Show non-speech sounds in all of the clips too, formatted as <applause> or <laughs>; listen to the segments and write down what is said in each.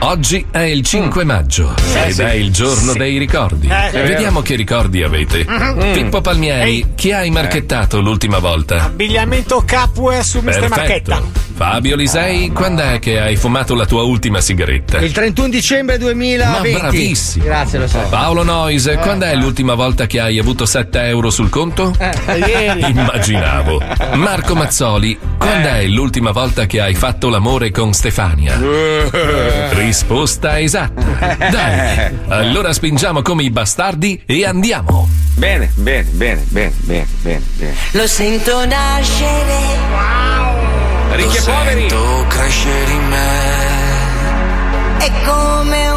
Oggi è il 5 maggio Eh, ed sì. è il giorno Sì. dei ricordi. Eh, Vediamo che ricordi avete. Mhm. Pippo Palmieri, chi hai marchettato l'ultima volta? Abbigliamento Capware su Mr. Marchetta. Fabio Lisei, quando è che hai fumato la tua ultima sigaretta? Il 31 dicembre 2020. Ma bravissimo. Grazie, lo so. Paolo Noise, quando è l'ultima volta che hai avuto 7 euro sul conto? ieri. <laughs> Immaginavo. Marco Mazzoli, quando è l'ultima volta che hai fatto l'amore con Stefania? Risposta esatta. Dai, allora spingiamo come i bastardi e andiamo. Bene, bene, bene, bene, bene, bene, bene. Lo sento nascere. Ricchi e poveri. Sento crescere in me. È come un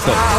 sono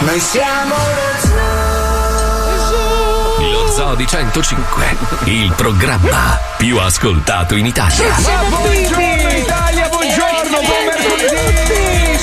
Noi siamo lo zoo. Di 105, il programma più ascoltato in Italia. Ma buongiorno Italia, buongiorno, buon mercoledì.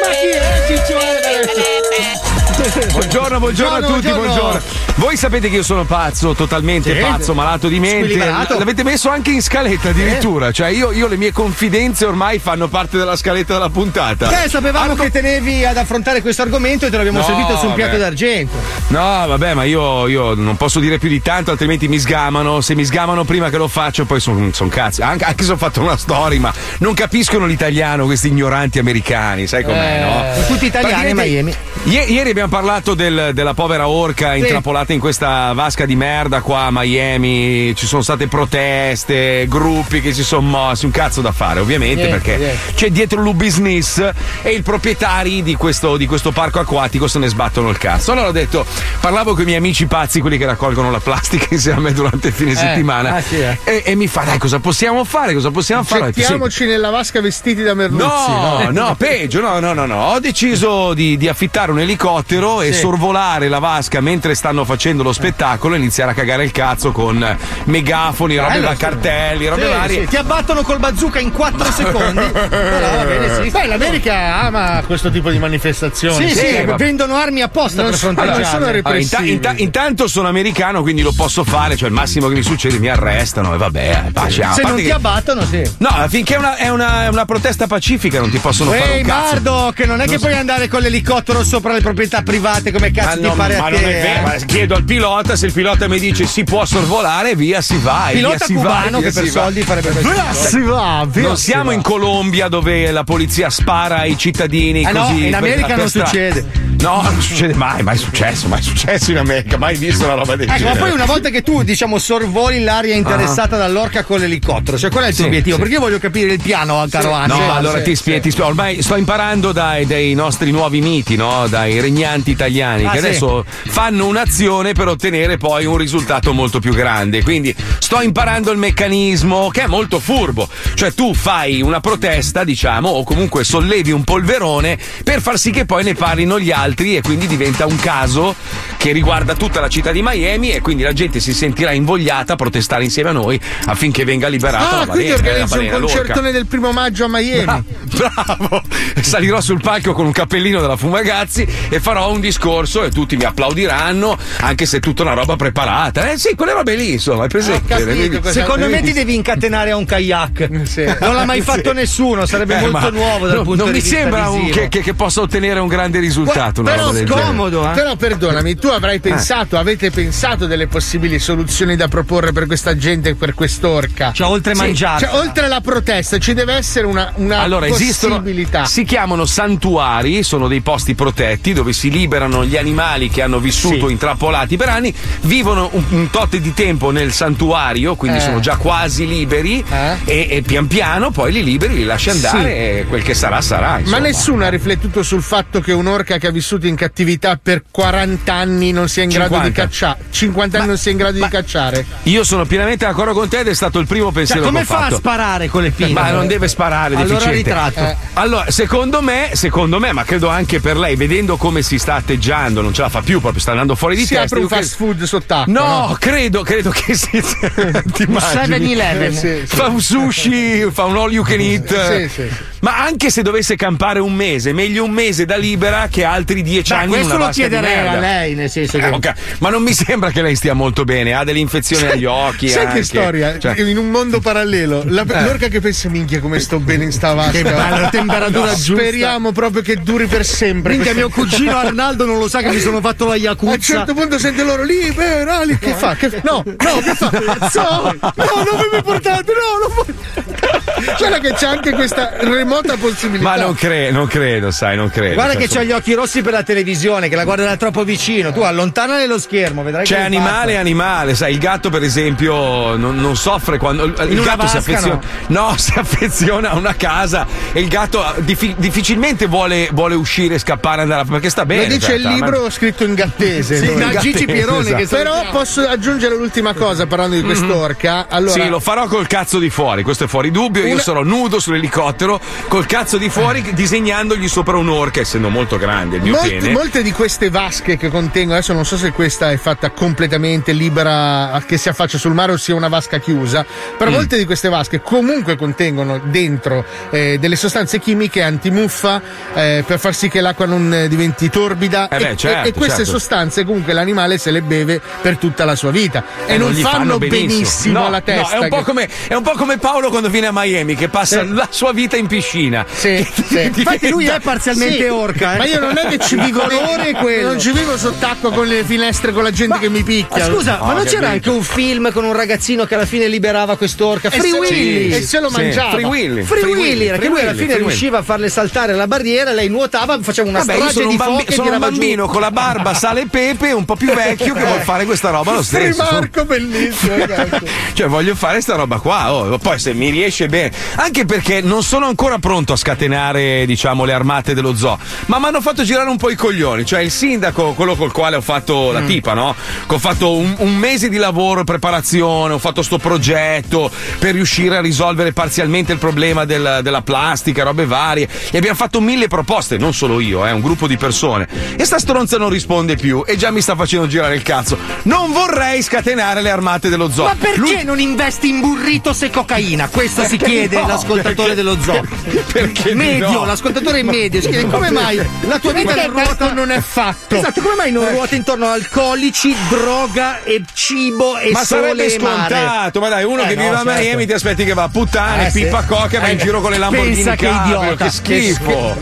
Ma chi è Ciccione? Buongiorno, buongiorno a Buongiorno, tutti, buongiorno. buongiorno. Voi sapete che io sono pazzo, totalmente Sì. pazzo, malato di mente. L'avete messo anche in scaletta addirittura. Cioè, io, io le mie confidenze ormai fanno parte della scaletta della puntata. Eh, sapevamo che tenevi ad affrontare questo argomento e te l'abbiamo No, servito su un piatto vabbè. d'argento. No, vabbè, ma io, io non posso dire più di tanto, altrimenti mi sgamano. Se mi sgamano prima che lo faccio, poi sono son cazzi. Anche, anche se ho fatto una storia, ma non capiscono l'italiano, questi ignoranti americani, sai com'è, Eh, no? tutti italiani a Miami. Ie- Ieri abbiamo parlato del- della povera orca intrappolata in questa vasca di merda qua a Miami. Ci sono state proteste, gruppi che si sono mossi, un cazzo da fare, ovviamente, Niente, perché niente. c'è dietro lu business e i proprietari di questo, di questo parco acquatico se ne sbattono il cazzo. Allora ho detto, parlavo con i miei amici pazzi, quelli che raccolgono la plastica <laughs> insieme a me durante il fine Eh, settimana. ah, sì, eh. e, e mi fa, dai, cosa possiamo fare? Cosa possiamo fare? Ho detto, "Sì, Gettiamoci nella vasca vestiti da Merluzzi. No, no, peggio, no, no, no, no. Ho deciso di, di affittare un elicottero e Sì. sorvolare la vasca mentre stanno facendo lo spettacolo e iniziare a cagare il cazzo con megafoni, robe Bello, da sì. cartelli, robe Sì, varie. sì, Ti abbattono col bazooka in 4 <laughs> secondi. Però va bene, sì. L'America ama questo tipo di manifestazioni. Sì, sì, Sì, ma- vendono armi apposta Non per sono- fronteggiarle. non sono Allora, inta- repressivi. inta- intanto sono americano, quindi lo posso fare. Cioè, il massimo che mi succede mi arrestano e vabbè, eh, pace. Se non ti che- abbattono, sì. No, finché è una, è una- è una protesta pacifica, non ti possono fare Ehi, un cazzo. Mardo, che non è che puoi andare con l'elicottero sopra le proprietà private come Ma, cazzo non, ti pare ma non è vero, ma chiedo al pilota se il pilota mi dice si può sorvolare, via si va. e Pilota via cubano che per soldi farebbe questo. Via si va, via non si siamo in Colombia dove la polizia spara ai cittadini Ah, no, così. in per- America non succede. No, non succede mai, mai successo, mai successo in America, mai visto una roba del Ecco, ma genere. poi una volta che tu, diciamo, sorvoli l'aria interessata dall'orca con l'elicottero, cioè qual è il tuo Sì, obiettivo? sì. Perché io voglio capire il piano, caro Anno. No, allora ti spiego, ti spiego. Ormai sto imparando dai, dai nostri nuovi miti, no? Dai regnanti italiani, Ah, che sì. adesso fanno un'azione per ottenere poi un risultato molto più grande. Quindi sto imparando il meccanismo che è molto furbo. Cioè tu fai una protesta, diciamo, o comunque sollevi un polverone per far sì che poi ne parlino gli altri e quindi diventa un caso che riguarda tutta la città di Miami e quindi la gente si sentirà invogliata a protestare insieme a noi affinché venga liberata Ah, la quindi balena, la organizzi un balena l'orca. concertone del primo maggio a Miami. <laughs> Bravo! Salirò sul palco con un cappellino della Fumagazzi e farò un discorso e tutti mi applaudiranno, anche se è tutta una roba preparata. Eh sì, quelle robe lì, insomma, hai presente? Ho capito Secondo me ti devi incatenare a un kayak. <laughs> Sì. Non l'ha mai fatto nessuno, sarebbe Eh, molto nuovo dal non- punto non di mi vista sembra un- che, che- che possa ottenere un grande risultato. una Però scomodo, eh. Però perdonami, tu avrai pensato, avete pensato delle possibili soluzioni da proporre per questa gente e per quest'orca? Cioè, oltre mangiare. Cioè, oltre alla protesta, ci deve essere una, una Allora, esistono, possibilità. si chiamano santuari, sono dei posti protetti dove si liberano gli animali che hanno vissuto Sì. intrappolati per anni, vivono un, un tot di tempo nel santuario, quindi Eh. sono già quasi liberi Eh. e, e pian piano poi li liberi, li lasci andare Sì. e quel che sarà sarà. Ma insomma. nessuno ha riflettuto sul fatto che un'orca che ha vissuto in cattività per 40 anni non sia in grado di 50. cacciare. 50 anni non sia in grado di cacciare. Io sono pienamente d'accordo con te ed è stato il primo Cioè, pensiero come che ho fa a sparare con le pinne? Ma non deve sparare, Allora deficiente. ritratto. Eh. Allora, secondo me, secondo me, ma credo anche per lei, vedendo come si sta atteggiando, non ce la fa più, proprio sta andando fuori di Si testa. apre un fast food sott'acqua. No, credo, credo che si. <laughs> ti immagini? 7-Eleven. Sì, sì. Fa un sushi, fa un all you can eat. Sì, sì. Ma anche se dovesse campare un mese, meglio un mese da libera che altri dieci Beh, anni in questo una lo vasca di chiederei a lei, nel senso che. Eh, ok, Ma non mi sembra che lei stia molto bene, ha delle infezioni agli occhi. Sai anche. che storia? Cioè- In un mondo parallelo, la, l'orca che pensa, minchia, come sto bene in sta vasca. Che bella temperatura giusta. Speriamo proprio che duri per sempre. Minchia, mio cugino <laughs> Arnaldo non lo sa che mi sono fatto la A un Yakuza. certo punto sente loro liberali. Che fa? Che fa? No, no, che fa? <laughs> No, no, non mi portate, no, non vo- Guarda che c'è anche questa remota possibilità. Ma non, cre- non credo, sai, non credo. Guarda Cioè, che c'ha gli occhi rossi per la televisione, che la guarda da troppo vicino. Tu allontanale lo schermo, vedrai C'è che animale e animale, sai, il gatto per esempio non, non soffre quando il In una gatto si vasca, affeziona no, <laughs> si affeziona a una casa e il gatto ah, diffi- difficilmente vuole, vuole uscire, scappare, andare a- perché sta bene. Lo dice cioè, il ma- libro scritto in gattese. Sì, da Gigi Pieroni che Però salutiamo. posso aggiungere l'ultima cosa parlando di quest'orca. Allora, Sì, lo farò col cazzo di fuori, questo è fuori dubbio. Io Una- sarò nudo sull'elicottero col cazzo di fuori disegnandogli sopra un'orca, essendo molto grande il mio Molte, pene. molte di queste vasche che contengono, adesso non so se questa è fatta completamente libera, che si affaccia sul mare o sia una vasca chiusa, Mm. però molte di queste vasche comunque contengono dentro eh, delle sostanze chimiche antimuffa eh, per far sì che l'acqua non eh, diventi torbida Eh beh, e, certo, e- e queste certo. sostanze comunque l'animale se le beve per tutta la sua vita e, non, gli fanno benissimo, No, alla no, testa. è, un po che- come, è un po' come Paolo quando viene a Miami, che passa Sì. la sua vita in piscina. Sì, <laughs> sì. Infatti lui è parzialmente Sì, orca, eh. Ma io non è che ci <laughs> vivo colore quello. Non ci vivo sott'acqua con le finestre con la gente che mi Ma picchia. scusa, ma non c'era anche un film con un ragazzino che alla fine liberava quest'orca? E Free se- Willy! e se lo mangiava. Free Willy. Free Willy, era Free che lui alla fine Free riusciva a farle saltare la barriera, lei nuotava, faceva una Vabbè, io strage sono un, di bambi- foche e sono un giù. bambino con la barba, sale e pepe, un po' più vecchio che vuole fare questa roba lo Free stesso. Marco, bellissimo, ragazzi. <laughs> Cioè, voglio fare sta roba qua. oh, Poi se mi riesce bene. Anche perché non sono ancora pronto a scatenare, diciamo, le armate dello zoo. Ma mi hanno fatto girare un po' i coglioni. Cioè, il sindaco, quello col quale ho fatto Mm. la tipa, no? Che ho fatto un, un mese di lavoro, preparazione, ho fatto sto progetto per riuscire a risolvere parzialmente il problema del- della plastica, robe varie. E abbiamo fatto mille proposte, non solo io, eh, un gruppo di persone. E sta stronza non risponde più e già mi sta facendo girare il cazzo. Non vorrei scatenare le armate dello zoo. Ma perché Lui- non investi in burritos e cocaina? Questo si chiede no? l'ascoltatore Perché- dello zoo. <laughs> perché di medio, no? l'ascoltatore medio si chiede come mai la tua vita non ruota non è fatto? Esatto, come mai non ruota intorno a alcolici, droga e cibo e Ma sole sarebbe scontato, ma dai, uno Eh, che no, vive a certo. Miami ti aspetti che va a puttane, Eh, sì. pippa coca, va in Eh, giro con le Lamborghini pensa che idiota. che schifo.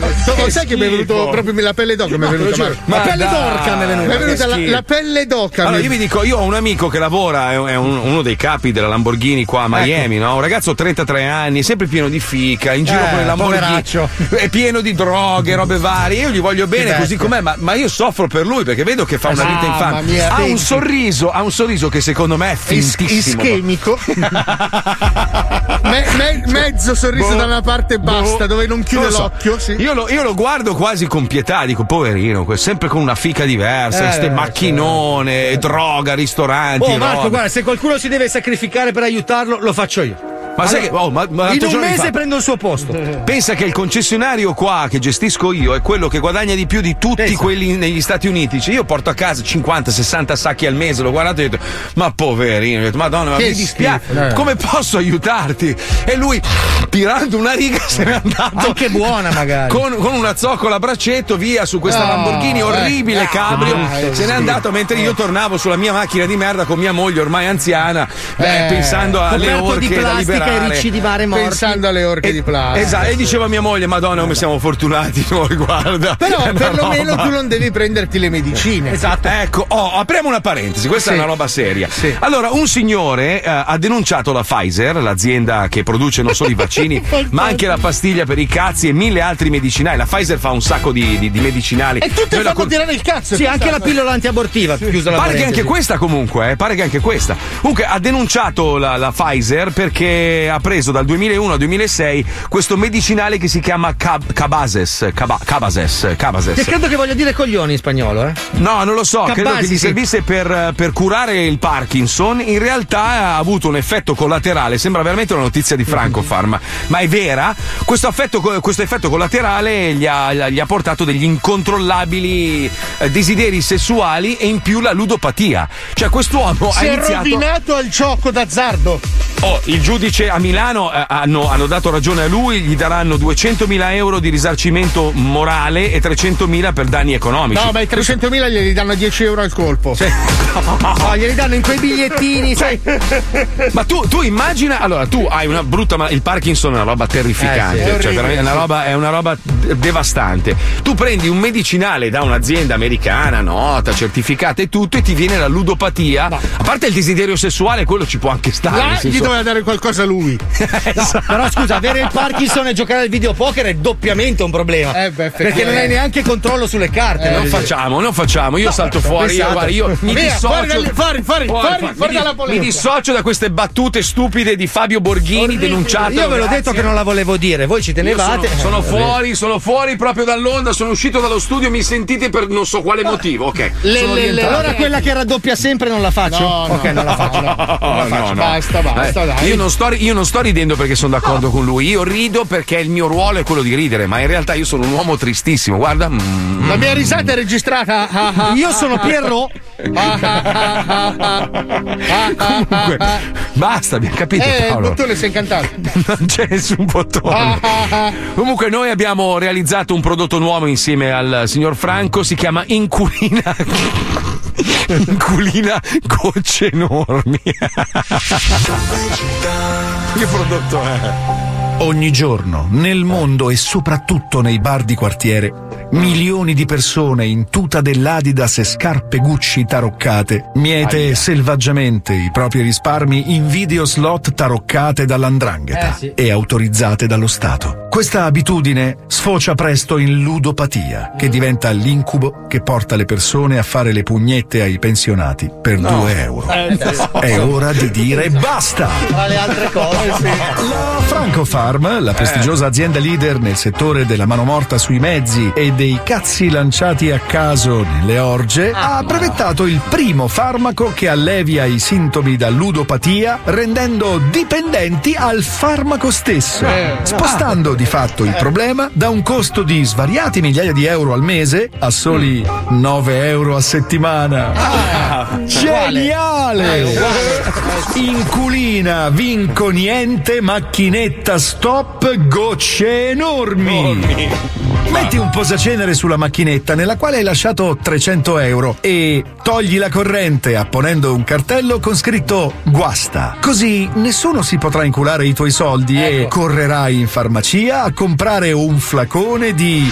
Sai che mi è venuto proprio la pelle d'oca? Mi è venuta. Ma La pelle d'orca mi è venuta. Mi è venuta la, pelle d'oca. Allora, io vi dico, io ho un amico che lavora, è un- è un- uno dei capi della Lamborghini qua a Miami, no? Un ragazzo 33 anni, anni, è sempre pieno di fica, in giro Eh, con le Lamborghini, è pieno di droghe, robe varie. Io gli voglio bene così com'è, ma, ma io soffro per lui perché vedo che fa una vita infame. mia, ha un sorriso, ha un sorriso che secondo me è Is- fintissimo. ischemico. <laughs> Me- me- mezzo sorriso Boh. da una parte e basta, Boh. dove non chiude so. l'occhio. Sì. Io, lo, io lo guardo quasi con pietà, dico poverino, sempre con una fica diversa, Eh, ste eh, macchinone, droga, ristoranti. Oh Marco, robe. guarda, se qualcuno si deve sacrificare per aiutarlo, lo faccio io. Ma sai che- oh, ma- ma in un mese fa- prendo il suo posto. Pensa che il concessionario qua che gestisco io è quello che guadagna di più di tutti Pensa. quelli negli Stati Uniti. Cioè, io porto a casa 50-60 sacchi al mese, l'ho guardato e ho detto, ma poverino, ho detto, madonna, ma Che mi dispiace, eh. come posso aiutarti? E lui, tirando una riga, se n'è andato. Anche buona magari. Con, con una zoccola a braccetto via su questa No, Lamborghini eh. orribile Ah, cabrio eh, se n'è andato mentre io tornavo sulla mia macchina di merda con mia moglie ormai anziana beh, Eh, pensando alle orche da liberare ricci di mare morti. Pensando alle orche di plastica. Esatto, e diceva mia moglie, Madonna, come siamo fortunati noi, <laughs> guarda. Però perlomeno roba. tu non devi prenderti le medicine. Esatto. Ecco, oh, apriamo una parentesi, questa Sì. è una roba seria. Sì. Allora, un signore eh, ha denunciato la Pfizer, l'azienda che produce non solo i <laughs> vaccini, ma anche la pastiglia per i cazzi e mille altri medicinali. La Pfizer fa un sacco di, di- di medicinali. E la fanno con- tirare il cazzo. Sì, anche la pillola antiabortiva, chiusa la Pare che anche questa comunque, eh, pare che anche questa. Comunque ha denunciato la, la Pfizer perché ha preso dal 2001 al 2006 questo medicinale che si chiama Cab- Cabases, Caba- Cabases, Cabases. Che credo che voglia dire coglioni in spagnolo, eh? No, non lo so, credo Cabasi, che gli servisse per, per curare il Parkinson. In realtà ha avuto un effetto collaterale, sembra veramente una notizia di Francofarm, ma è vera. Questo, affetto- questo effetto collaterale gli ha, gli ha portato degli incontrollabili eh, desideri sessuali e in più la ludopatia. Cioè, quest'uomo Si ha è iniziato. rovinato al gioco d'azzardo. Oh, il giudice a Milano eh, hanno, hanno dato ragione a lui, gli daranno 200.000 euro di risarcimento morale e 300.000 per danni economici. No, ma i 300.000 glieli danno 10 euro al colpo. <laughs> No, glieli danno in quei bigliettini, sai? Ma tu, tu immagina, allora tu hai una brutta ma il Parkinson è una roba terrificante, Eh sì, è cioè orribile, è una roba, è una roba devastante. Tu prendi un medicinale da un'azienda americana, nota, certificata e tutto, e ti viene la ludopatia. A parte il desiderio sessuale, quello ci può anche stare. Là gli doveva dare qualcosa lui. <laughs> Esatto. Però scusa, avere il Parkinson e giocare al videopoker è doppiamente un problema. Eh, beh, perché non hai neanche controllo sulle carte. non voglio dire. facciamo, non facciamo. Io salto fuori. Io, guarda, io mi Via, dissocio. fuori fuori, fuori, fuori, dalla polemica. Mi dissocio da queste battute stupide di Fabio Borghini denunciate. Io ve l'ho detto che non la volevo dire, voi ci tenevate. sono, sono Eh, fuori, sono fuori proprio dall'onda, sono uscito dallo studio, mi sentite per non so quale motivo. Ok. Le- le- le-. Allora quella che raddoppia sempre non la faccio? No, no, ok, non la faccio. no, <laughs> no, non la No, faccio. no. Basta, basta, Eh, dai. Io non, sto, io non sto ridendo perché sono d'accordo con lui, io rido perché il mio ruolo è quello di ridere, ma in realtà io sono un uomo tristissimo. Guarda, mm, La mia risata è registrata. Ah, ah, Io sono Pierrot. comunque, basta, abbiamo capito Eh, il Paolo. bottone si è incantato. <laughs> Non c'è nessun bottone. Comunque noi abbiamo realizzato un prodotto nuovo insieme al signor Franco, si chiama Inculina. <laughs> Inculina gocce enormi. <laughs> che prodotto è? Ogni giorno, nel mondo e soprattutto nei bar di quartiere, milioni di persone in tuta dell'Adidas e scarpe Gucci taroccate miete selvaggiamente i propri risparmi in video slot taroccate dall'andrangheta Eh, sì. e autorizzate dallo Stato. Questa abitudine sfocia presto in ludopatia, che diventa l'incubo che porta le persone a fare le pugnette ai pensionati per 2 euro. È ora di dire basta! Tra le altre cose. La Francofarm, la prestigiosa azienda leader nel settore della manomorta sui mezzi e dei cazzi lanciati a caso nelle orge, ha brevettato il primo farmaco che allevia i sintomi da ludopatia rendendo dipendenti al farmaco stesso, spostando di fatto il problema da un costo di svariati migliaia di euro al mese a soli 9 euro a settimana. Geniale! Inculina, vinco niente, macchinetta stop, gocce enormi. Metti un posacenere sulla macchinetta nella quale hai lasciato 300 euro e togli la corrente apponendo un cartello con scritto guasta. Così nessuno si potrà inculare i tuoi soldi e correrai in farmacia a comprare un flacone di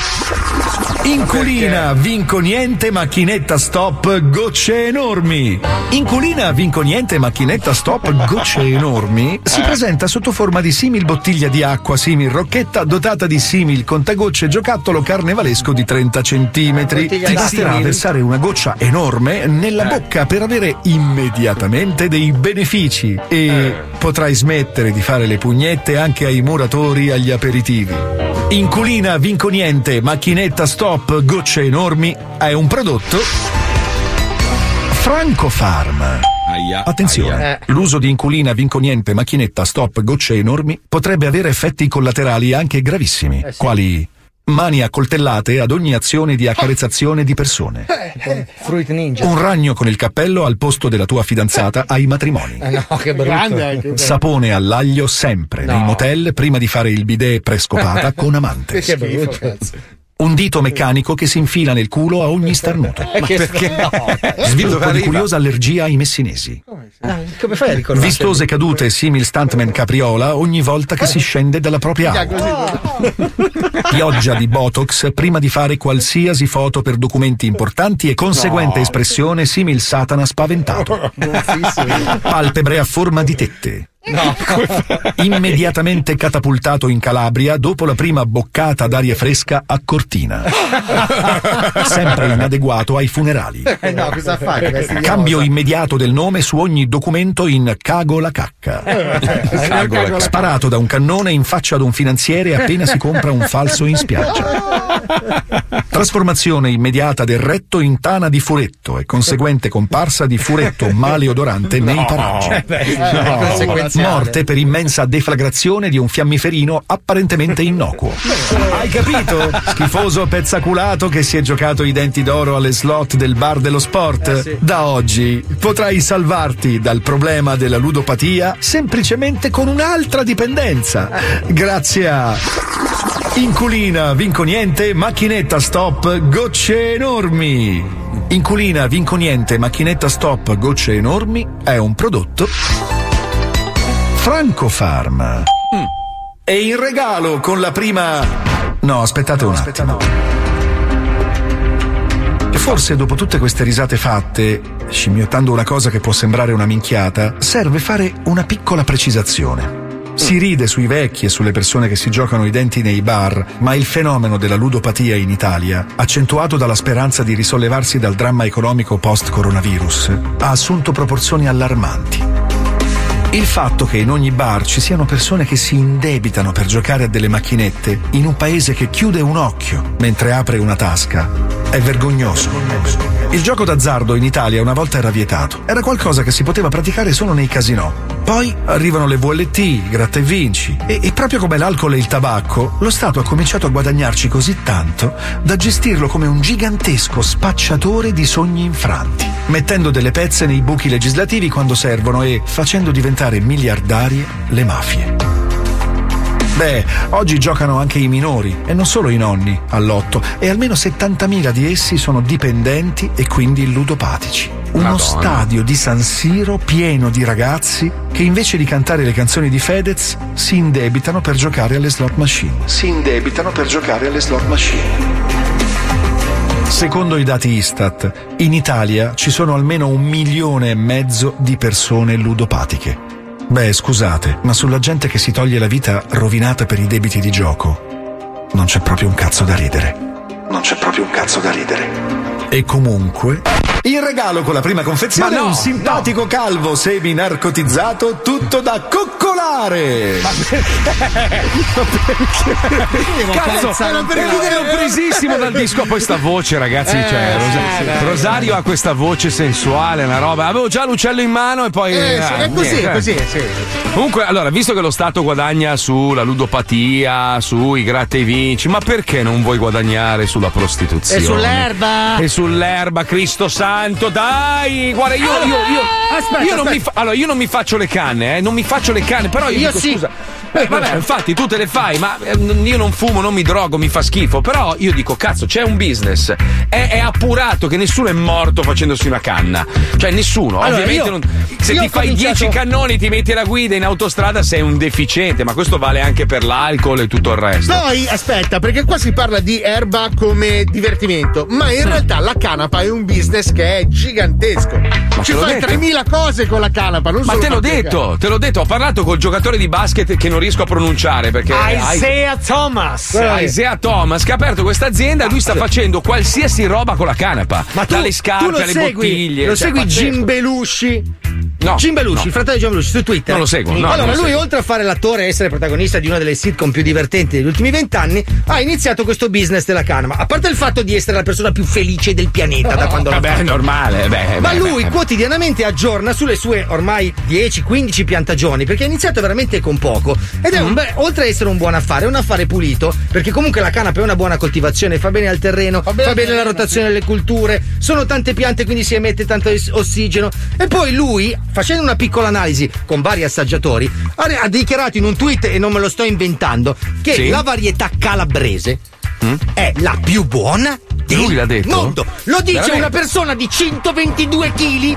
Inculina, vinco niente, macchinetta stop, gocce enormi. Inculina, vinco niente, macchinetta stop, gocce enormi. Si presenta sotto forma di simil bottiglia di acqua, simil rocchetta, dotata di simil contagocce giocattolo carnevalesco di 30 centimetri. Bottiglia Ti basterà versare una goccia enorme nella bocca per avere immediatamente dei benefici. E potrai smettere di fare le pugnette anche ai muratori e agli aperitivi. Inculina, vinco niente, macchinetta stop, gocce enormi è un prodotto Franco Farm. Aia, Attenzione, aia. l'uso di inculina, vinco niente, macchinetta, stop, gocce enormi potrebbe avere effetti collaterali anche gravissimi, Eh sì. quali mani accoltellate ad ogni azione di accarezzazione di persone, Fruit Ninja. un ragno con il cappello al posto della tua fidanzata ai matrimoni. Eh no, che brutto. Grande, che- Sapone all'aglio sempre nei motel prima di fare il bidet prescopata <laughs> con amante. Che brutto. Un dito meccanico che si infila nel culo a ogni starnuto. Ma perché? No. <laughs> Sviluppo di curiosa allergia ai messinesi. Come fai a riconoscere? Vistose cadute simil stuntman capriola ogni volta che si scende dalla propria auto. <laughs> Pioggia di Botox prima di fare qualsiasi foto per documenti importanti e conseguente espressione simil Satana spaventato. <laughs> Palpebre a forma di tette. <laughs> Immediatamente catapultato in Calabria dopo la prima boccata d'aria fresca a Cortina. <laughs> Sempre inadeguato ai funerali. Eh no, cosa fai? Cambio immediato del nome su ogni documento in Cago la cacca. Cago la- Sparato da un cannone in faccia ad un finanziere appena si compra un falso in spiaggia. Trasformazione immediata del retto in tana di furetto e conseguente comparsa di furetto maleodorante nei paraggi. Conseguenziale. Morte per immensa deflagrazione di un fiammiferino apparentemente innocuo. <laughs> Hai capito? Schifoso pezzaculato che si è giocato i denti d'oro alle slot del bar dello sport. Da oggi potrai salvarti dal problema della ludopatia semplicemente con un'altra dipendenza. Grazie a Inculina, vinco niente, macchinetta stop, gocce enormi. Inculina, vinco niente, macchinetta stop, gocce enormi è un prodotto Franco Farm. E in regalo con la prima. No, aspettate un attimo. E forse dopo tutte queste risate fatte, scimmiottando una cosa che può sembrare una minchiata, serve fare una piccola precisazione. Si ride sui vecchi e sulle persone che si giocano i denti nei bar, ma il fenomeno della ludopatia in Italia, accentuato dalla speranza di risollevarsi dal dramma economico post-coronavirus, ha assunto proporzioni allarmanti. Il fatto che in ogni bar ci siano persone che si indebitano per giocare a delle macchinette in un paese che chiude un occhio mentre apre una tasca è vergognoso. Il gioco d'azzardo in Italia una volta era vietato. Era qualcosa che si poteva praticare solo nei casinò. Poi arrivano le VLT, i gratta e vinci. E, e proprio come l'alcol e il tabacco, lo Stato ha cominciato a guadagnarci così tanto da gestirlo come un gigantesco spacciatore di sogni infranti, mettendo delle pezze nei buchi legislativi quando servono e facendo diventare miliardarie le mafie. Beh, oggi giocano anche i minori e non solo i nonni all'otto e almeno 70.000 di essi sono dipendenti e quindi ludopatici. Uno Madonna. stadio di San Siro pieno di ragazzi che invece di cantare le canzoni di Fedez si indebitano per giocare alle slot machine. Si indebitano per giocare alle slot machine. Secondo i dati Istat, in Italia ci sono almeno un milione e mezzo di persone ludopatiche. Beh, scusate, ma sulla gente che si toglie la vita rovinata per i debiti di gioco, non c'è proprio un cazzo da ridere. Non c'è proprio un cazzo da ridere. E comunque. In regalo con la prima confezione Ma no, un simpatico calvo semi-narcotizzato tutto da coccolare. Cazzo, Era per ero ridere. ero presissimo dal disco. Poi sta voce, ragazzi. cioè, Rosa- Rosario ha questa voce sensuale, una roba. Avevo già l'uccello in mano e poi. Eh, sì, ah, è così, niente. è così, sì. Comunque, allora, visto che lo Stato guadagna sulla ludopatia, sui gratta e vinci, ma perché non vuoi guadagnare sulla prostituzione? E sull'erba? E sull'erba, Cristo santo, dai! Guarda, io, io, io, Aspetta, io non fa- allora, io non mi faccio le canne, eh, non mi faccio le canne, però io, Io dico, sì. scusa. Eh, vabbè, infatti tu te le fai, ma eh, io non fumo, non mi drogo, mi fa schifo. Però io dico, cazzo, c'è un business. È, è appurato che nessuno è morto facendosi una canna. Cioè, nessuno. Allora, Ovviamente io- non- se ti fai cominciato- 10 cannoni, ti metti la guida in autostrada, sei un deficiente. Ma questo vale anche per l'alcol e tutto il resto. Poi aspetta, perché qua si parla di erba come divertimento, ma in realtà la canapa è un business che è gigantesco. Ci te l'ho fai detto. 3000 cose con la canapa, non Ma te l'ho detto, te l'ho detto, ho parlato col giocatore di basket che non riesco a pronunciare perché Isaiah Thomas. Isaiah Thomas che ha aperto questa azienda, lui sta facendo qualsiasi roba con la canapa. Ma tu, dalle tu scarpe lo alle segui, bottiglie. lo cioè, segui pazzesco. Jim Belushi? No, Jim Belushi, no. il fratello di Jim Belushi su Twitter. Non lo seguo, no, allora, lui, seguo. oltre a fare l'attore e essere protagonista di una delle sitcom più divertenti degli ultimi vent'anni, ha iniziato questo business della canapa. A parte il fatto di essere la persona più felice del pianeta da quando l'ha Vabbè, è normale. Beh, Ma beh, lui beh. quotidianamente aggiorna sulle sue ormai 10-15 piantagioni perché ha iniziato veramente con poco ed è Mm. un beh, oltre ad essere un buon affare, è un affare pulito perché comunque la canapa è una buona coltivazione, fa bene al terreno, fa bene, la rotazione delle culture, sono tante piante quindi si emette tanto os- ossigeno e poi lui, facendo una piccola analisi con vari assaggiatori, ha, dichiarato in un tweet e non me lo sto inventando che Sì? la varietà calabrese è la più buona del Lui l'ha detto? mondo. Lo dice Veramente? una persona di 122 kg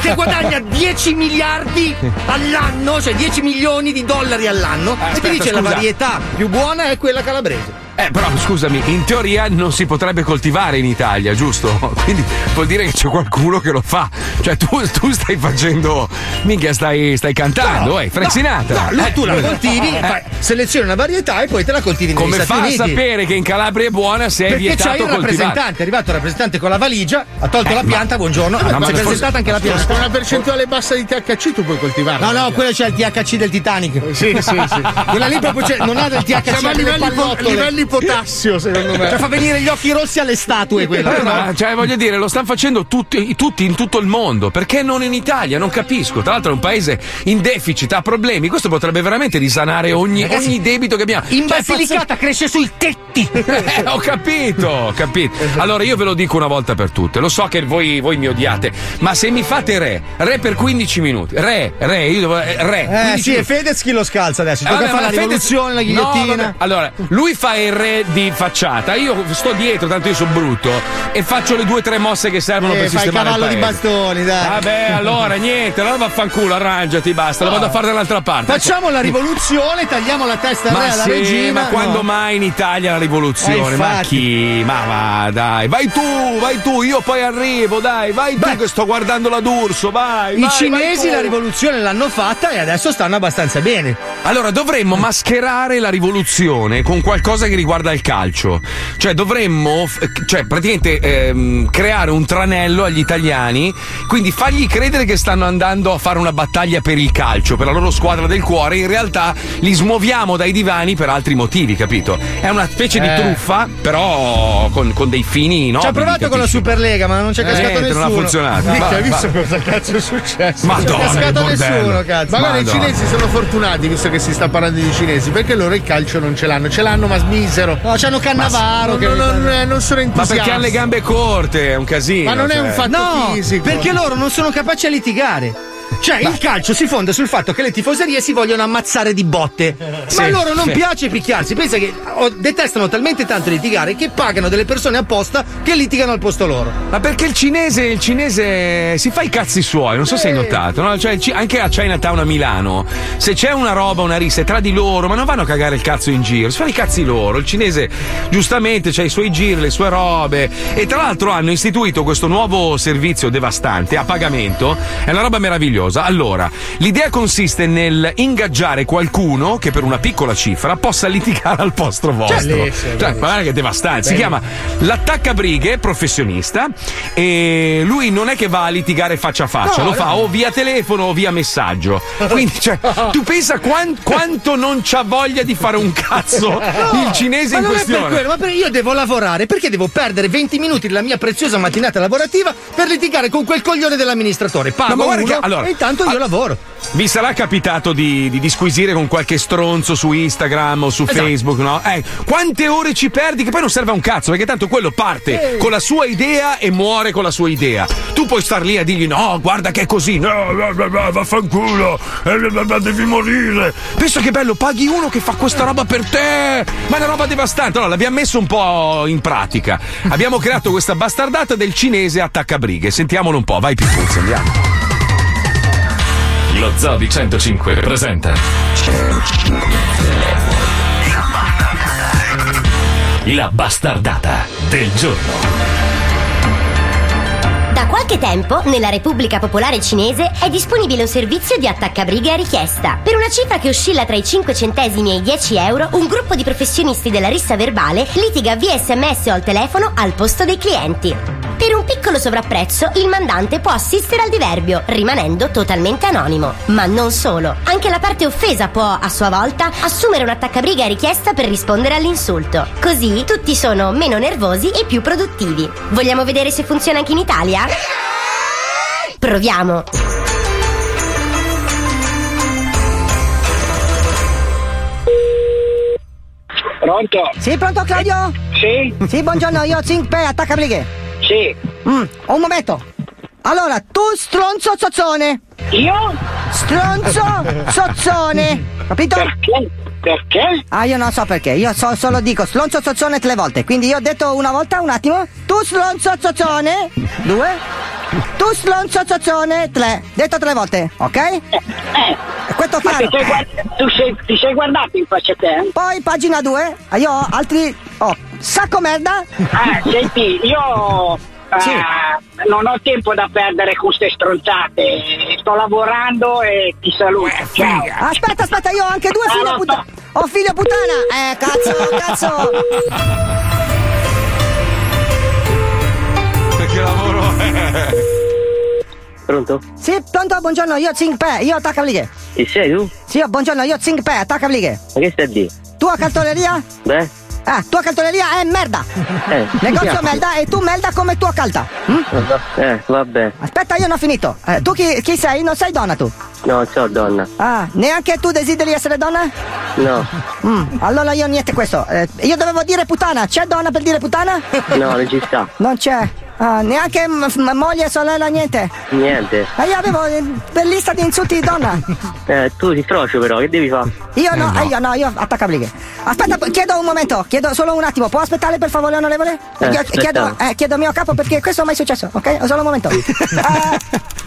che guadagna <laughs> 10 miliardi all'anno, cioè 10 milioni di dollari all'anno. e ti aspetta, dice la scusa. varietà più buona è quella calabrese. Eh, però scusami, in teoria non si potrebbe coltivare in Italia, giusto? <laughs> Quindi vuol dire che c'è qualcuno che lo fa. Cioè, tu, tu stai facendo. Minchia, stai, stai cantando, eh, Frank Sinatra. No, lui- Eh, tu la eh, coltivi, eh, fai- selezioni una varietà e poi te la coltivi negli Come fa a sapere che in Calabria è buona se è Perché c'hai vietato il coltivare? rappresentante, è arrivato il rappresentante con la valigia, ha tolto Eh, la ma- pianta, buongiorno, ma ha se presentato fosse- anche la pianta. con una percentuale bassa di THC tu puoi coltivarla. No, no, quello c'è il THC del Titanic. Sì, sì, sì. <laughs> Quella lì proprio c'è- non ha del THC Siamo a livelli, po- livelli potassio, secondo me. Cioè fa venire gli occhi rossi alle statue quella. Eh, ma, cioè, voglio dire, lo stanno facendo tutti, tutti in tutto il mondo. Perché non in Italia? Non capisco. Tra l'altro è un paese in deficit, ha problemi. Questo potrebbe veramente risanare ogni, Ragazzi, ogni debito che abbiamo. In Cioè, Basilicata cresce sui tetti. Eh, ho capito, ho capito. Allora io ve lo dico una volta per tutte. Lo so che voi, voi mi odiate, ma se mi fate re, re per 15 minuti, re, re, io devo. eh, Re. Eh 15 sì, e. Fedez chi lo scalza adesso? Eh, Tocca vabbè, fare la ma Fedez- rivoluzione, la No, ghigliottina. vabbè. allora, lui fa il re di facciata, io sto dietro, tanto io sono brutto, e faccio le due o tre mosse che servono Eh, per fai il sistemare cavallo il di bastoni, dai. Vabbè, allora niente, allora vaffanculo, arrangiati, basta, lo vado a fare dall'altra parte. Facciamo la rivoluzione, tagliamo la testa Ma re alla sì, regina. ma quando no. mai in Italia la rivoluzione? Eh, ma chi? Ma va, dai, vai tu, vai tu, io poi arrivo, dai, vai tu che sto guardando la D'Urso, vai. I vai, cinesi vai la rivoluzione l'hanno fatta e adesso stanno abbastanza bene. Allora dovremmo mascherare la rivoluzione con qualcosa che riguarda il calcio. Cioè dovremmo, cioè praticamente ehm, creare un tranello agli italiani, quindi fargli credere che stanno andando a fare una battaglia per il calcio, per la loro squadra del cuore, in realtà li smuoviamo dai divani per altri motivi, capito? È una specie di Eh. truffa, però con, con dei fini no. Ci ha provato con la Superlega, ma non c'è cascato Niente, nessuno. non ha funzionato. Mica, Va, hai visto va. cosa cazzo è successo? Madonna, Non c'è cascato nessuno, cazzo. Ma guarda, i cinesi sono fortunati visto che si sta parlando di cinesi, perché loro il calcio non ce l'hanno, ce l'hanno ma misero. No, c'hanno Cannavaro. Non, che- non- non- non sono Ma entusiasti. perché hanno le gambe corte, è un casino. Ma non è cioè. un fatto No, fisico. perché loro non sono capaci a litigare. Cioè, il calcio si fonda sul fatto che le tifoserie si vogliono ammazzare di botte. Ma Sì, a loro non sì. piace picchiarsi. Pensa che oh, detestano talmente tanto litigare che pagano delle persone apposta che litigano al posto loro. Ma perché il cinese, il cinese si fa i cazzi suoi, non so se hai notato, no? Cioè, anche a Chinatown a Milano, se c'è una roba, una rissa è tra di loro, ma non vanno a cagare il cazzo in giro, si fanno i cazzi loro. Il cinese, giustamente, ha i suoi giri, le sue robe. E tra l'altro hanno istituito questo nuovo servizio devastante a pagamento. È una roba meravigliosa. Allora, l'idea consiste nel ingaggiare qualcuno che per una piccola cifra possa litigare al posto vostro. Bellissimo, Cioè, guarda che è devastante. Si chiama l'attaccabrighe professionista e lui non è che va a litigare faccia a faccia, lo fa o via telefono o via messaggio. Quindi, cioè, <laughs> tu pensa quan- <laughs> quanto non c'ha voglia di fare un cazzo <laughs> il cinese ma in non è per questione. quello, ma per- io devo lavorare perché devo perdere 20 minuti della mia preziosa mattinata lavorativa per litigare con quel coglione dell'amministratore. Pago No, ma guarda uno che allora, e tanto io lavoro. Vi sarà capitato di, di disquisire con qualche stronzo su Instagram o su Esatto. Facebook, no? Eh, quante ore ci perdi? Che poi non serve a un cazzo, perché tanto quello parte Eh. con la sua idea e muore con la sua idea. Tu puoi star lì a dirgli: no, guarda che è così, no, no, no, no, vaffanculo, eh, devi morire. Pensa che bello, paghi uno che fa questa roba per te, ma è una roba devastante. Allora, l'abbiamo messo un po' in pratica. Abbiamo creato questa bastardata del cinese attaccabrighe. Sentiamolo un po', vai Pippuzzi, andiamo. Lo Zoo di 105 presenta La bastardata del giorno. Da qualche tempo, nella Repubblica Popolare Cinese è disponibile un servizio di attaccabrighe a richiesta. Per una cifra che oscilla tra i 5 centesimi e i 10 euro, un gruppo di professionisti della rissa verbale litiga via sms o al telefono al posto dei clienti. Per un piccolo sovrapprezzo, il mandante può assistere al diverbio, rimanendo totalmente anonimo. Ma non solo, anche la parte offesa può, a sua volta, assumere un attaccabriga a richiesta per rispondere all'insulto. Così tutti sono meno nervosi e più produttivi. Vogliamo vedere se funziona anche in Italia? Proviamo! Pronto? Sì, pronto Claudio? Sì? Sì, buongiorno, io Zinc attacca brighe. Sì. Mm, un momento. Allora, tu stronzo zozzone. Io? Stronzo zozzone. Capito? Perché? Perché? Ah, io non so perché, io so- solo dico stronzo zozzone tre volte. Quindi io ho detto una volta, un attimo. Tu stronzo zozzone. Due. Tu stronzo zozzone. Tre. Detto tre volte, ok? Questo ti chiaro? sei, guard- tu sei, ti sei guardato in faccia te? Poi pagina 2. Io ho altri. Oh, sacco merda. Ah, senti, io eh, Sì. non ho tempo da perdere con queste stronzate. Sto lavorando e ti saluto. Ciao. Aspetta, aspetta, io ho anche due Ah, figlie lo puttana. Ho figlio puttana. Eh, cazzo, cazzo. Perché lavoro è? Pronto? Sì, pronto, buongiorno, io Zing Pe, io attacca blighe. Chi sei tu? Sì, oh, buongiorno, io Zing Pe, attacca blighe. Ma che stai a dire? Tua cartoleria? Beh? Ah, tua cartoleria è merda. Eh, Negozio merda e tu merda come tua calta. Mm? Eh, vabbè. Aspetta, io non ho finito. Eh, tu chi, chi sei? Non sei donna tu. No, ciao donna. Ah, neanche tu desideri essere donna? No, Mm, allora io niente questo. Eh, io dovevo dire puttana. C'è donna per dire puttana? no, non ci sta. Non c'è. Ah, neanche m- m- moglie, sorella, niente. Niente. Ma io avevo eh, per lista di insulti di donna. Eh, tu sei frocio però, che devi fare? Io no, eh, io no, io attacca blighe. Aspetta, p- chiedo un momento, chiedo solo un attimo. Può aspettare per favore, onorevole? Eh, Chiedo- eh, chiedo mio capo perché questo è mai successo, ok? Solo un momento. <laughs>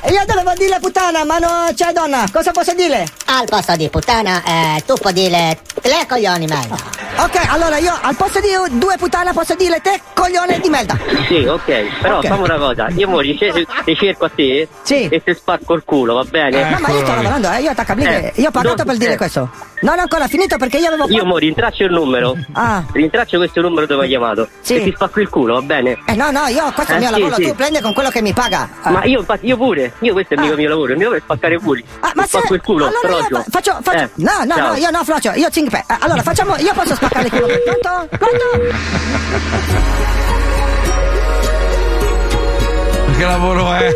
Eh, io dovevo dire puttana, ma non c'è donna. Cosa posso dire? Al posto di puttana, eh, tu puoi dire tre coglioni merda. Ok, allora io al posto di due puttana posso dire te coglione di merda. Sì, ok, però Ok. fammi una cosa, io mo rice- <laughs> ricerco a te Sì. e ti spacco il culo, va bene? No, ma io sto lavorando, eh, io attacca. Eh, Io ho pagato no, per dire eh. questo. Non ho ancora finito perché io avevo. Io mo rintraccio il numero, Ah. rintraccio questo numero dove hai chiamato Sì. e ti spacco il culo, va bene? Eh no, no, io questo è il Eh, mio sì, lavoro, sì. tu prendi con quello che mi paga. Ah. Ma io infatti, io pure, io questo è il mio, Ah. mio lavoro, il mio lavoro è spaccare i culi. Ah, ma se... spacco il culo, allora io fa- faccio, faccio... Eh, no, no, ciao. no, io no, Frocio, io. Eh, allora facciamo, io posso spaccare il culo. <laughs> Pronto? Pronto? Che lavoro è?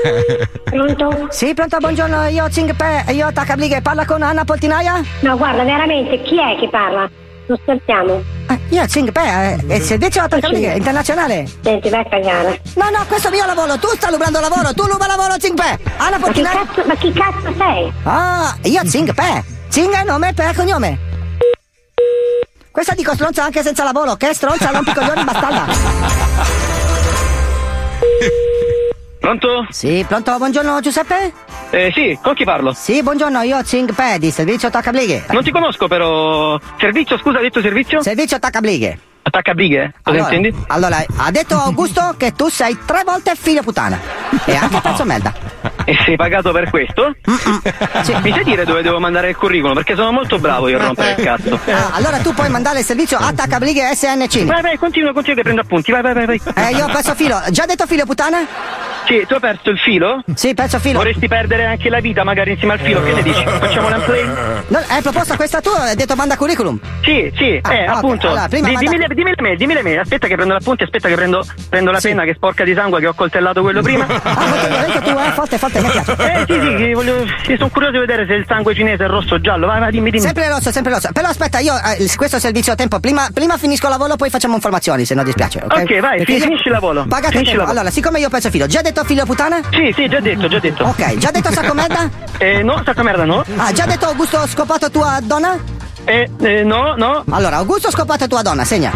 Pronto? Sì, pronto, buongiorno, io Zingpe, io attacca blighe, parla con Anna Poltinaia? No, guarda, veramente, chi è che parla? Non scherziamo. Eh, io Zingpe, eh, è il servizio attacca blighe internazionale. Senti, vai a cagare. No, no, questo è mio lavoro, tu stai rubando lavoro, tu ruba lavoro Zingpe. Anna Ma chi Poltinaia? cazzo, ma chi cazzo sei? Ah, io Zingpe. Zing è nome per cognome. Questa dico stronza anche senza lavoro, che stronza, rompi i coglioni bastarda. <laughs> Pronto? Sì, pronto, buongiorno Giuseppe? Eh sì, con chi parlo? Sì, buongiorno, io Zing Pe di servizio attaccablighe. Non ti conosco però. Servizio, scusa, hai detto servizio? Servizio attaccablighe. Attacca bighe? Cosa Allora, intendi? allora, ha detto Augusto che tu sei tre volte figlio puttana. E anche pezzo merda. E sei pagato per questo? Sì. Mi sai dire dove devo mandare il curriculum? Perché sono molto bravo io a rompere il cazzo. Ah, allora tu puoi mandare il servizio attaccablighe SNC. Vai, vai, continua, continua che prendo appunti. Vai, vai, vai, vai. Eh, io ho perso filo. Già detto figlio puttana? Sì, tu hai perso il filo? Sì, perso il filo. Vorresti perdere anche la vita magari insieme al filo, che ne dici? Facciamo l'unplay? No, hai proposto questa tu, hai detto manda curriculum. Sì, sì, Ah, eh, ok, appunto. allora, prima Di- manda- dimmi, le, dimmi le mail, dimmi le mail. Aspetta che prendo l'appunti, aspetta che prendo, prendo la penna che sporca di sangue che ho coltellato quello prima. <laughs> Ah, tu, eh? Forte, forte, mi piace. Eh sì, sì, voglio, sì, sono curioso di vedere se il sangue cinese è rosso o giallo. Vai, vai, dimmi, dimmi. Sempre rosso, sempre rosso. Però aspetta, io eh, questo servizio a tempo. Prima, prima finisco il lavoro, poi facciamo informazioni, se non dispiace. Ok, Ok, vai, Perché finisci il lavoro. Pagate Finisci tempo. Allora, siccome io penso figlio, già detto figlio puttana? Sì, sì, già detto, già detto. Ok, già detto sacco merda? <laughs> Eh, no, sacco merda no. Ah, già detto Augusto scopato tua donna? Eh, eh, no, no. Allora, Augusto scopato tua donna, segna.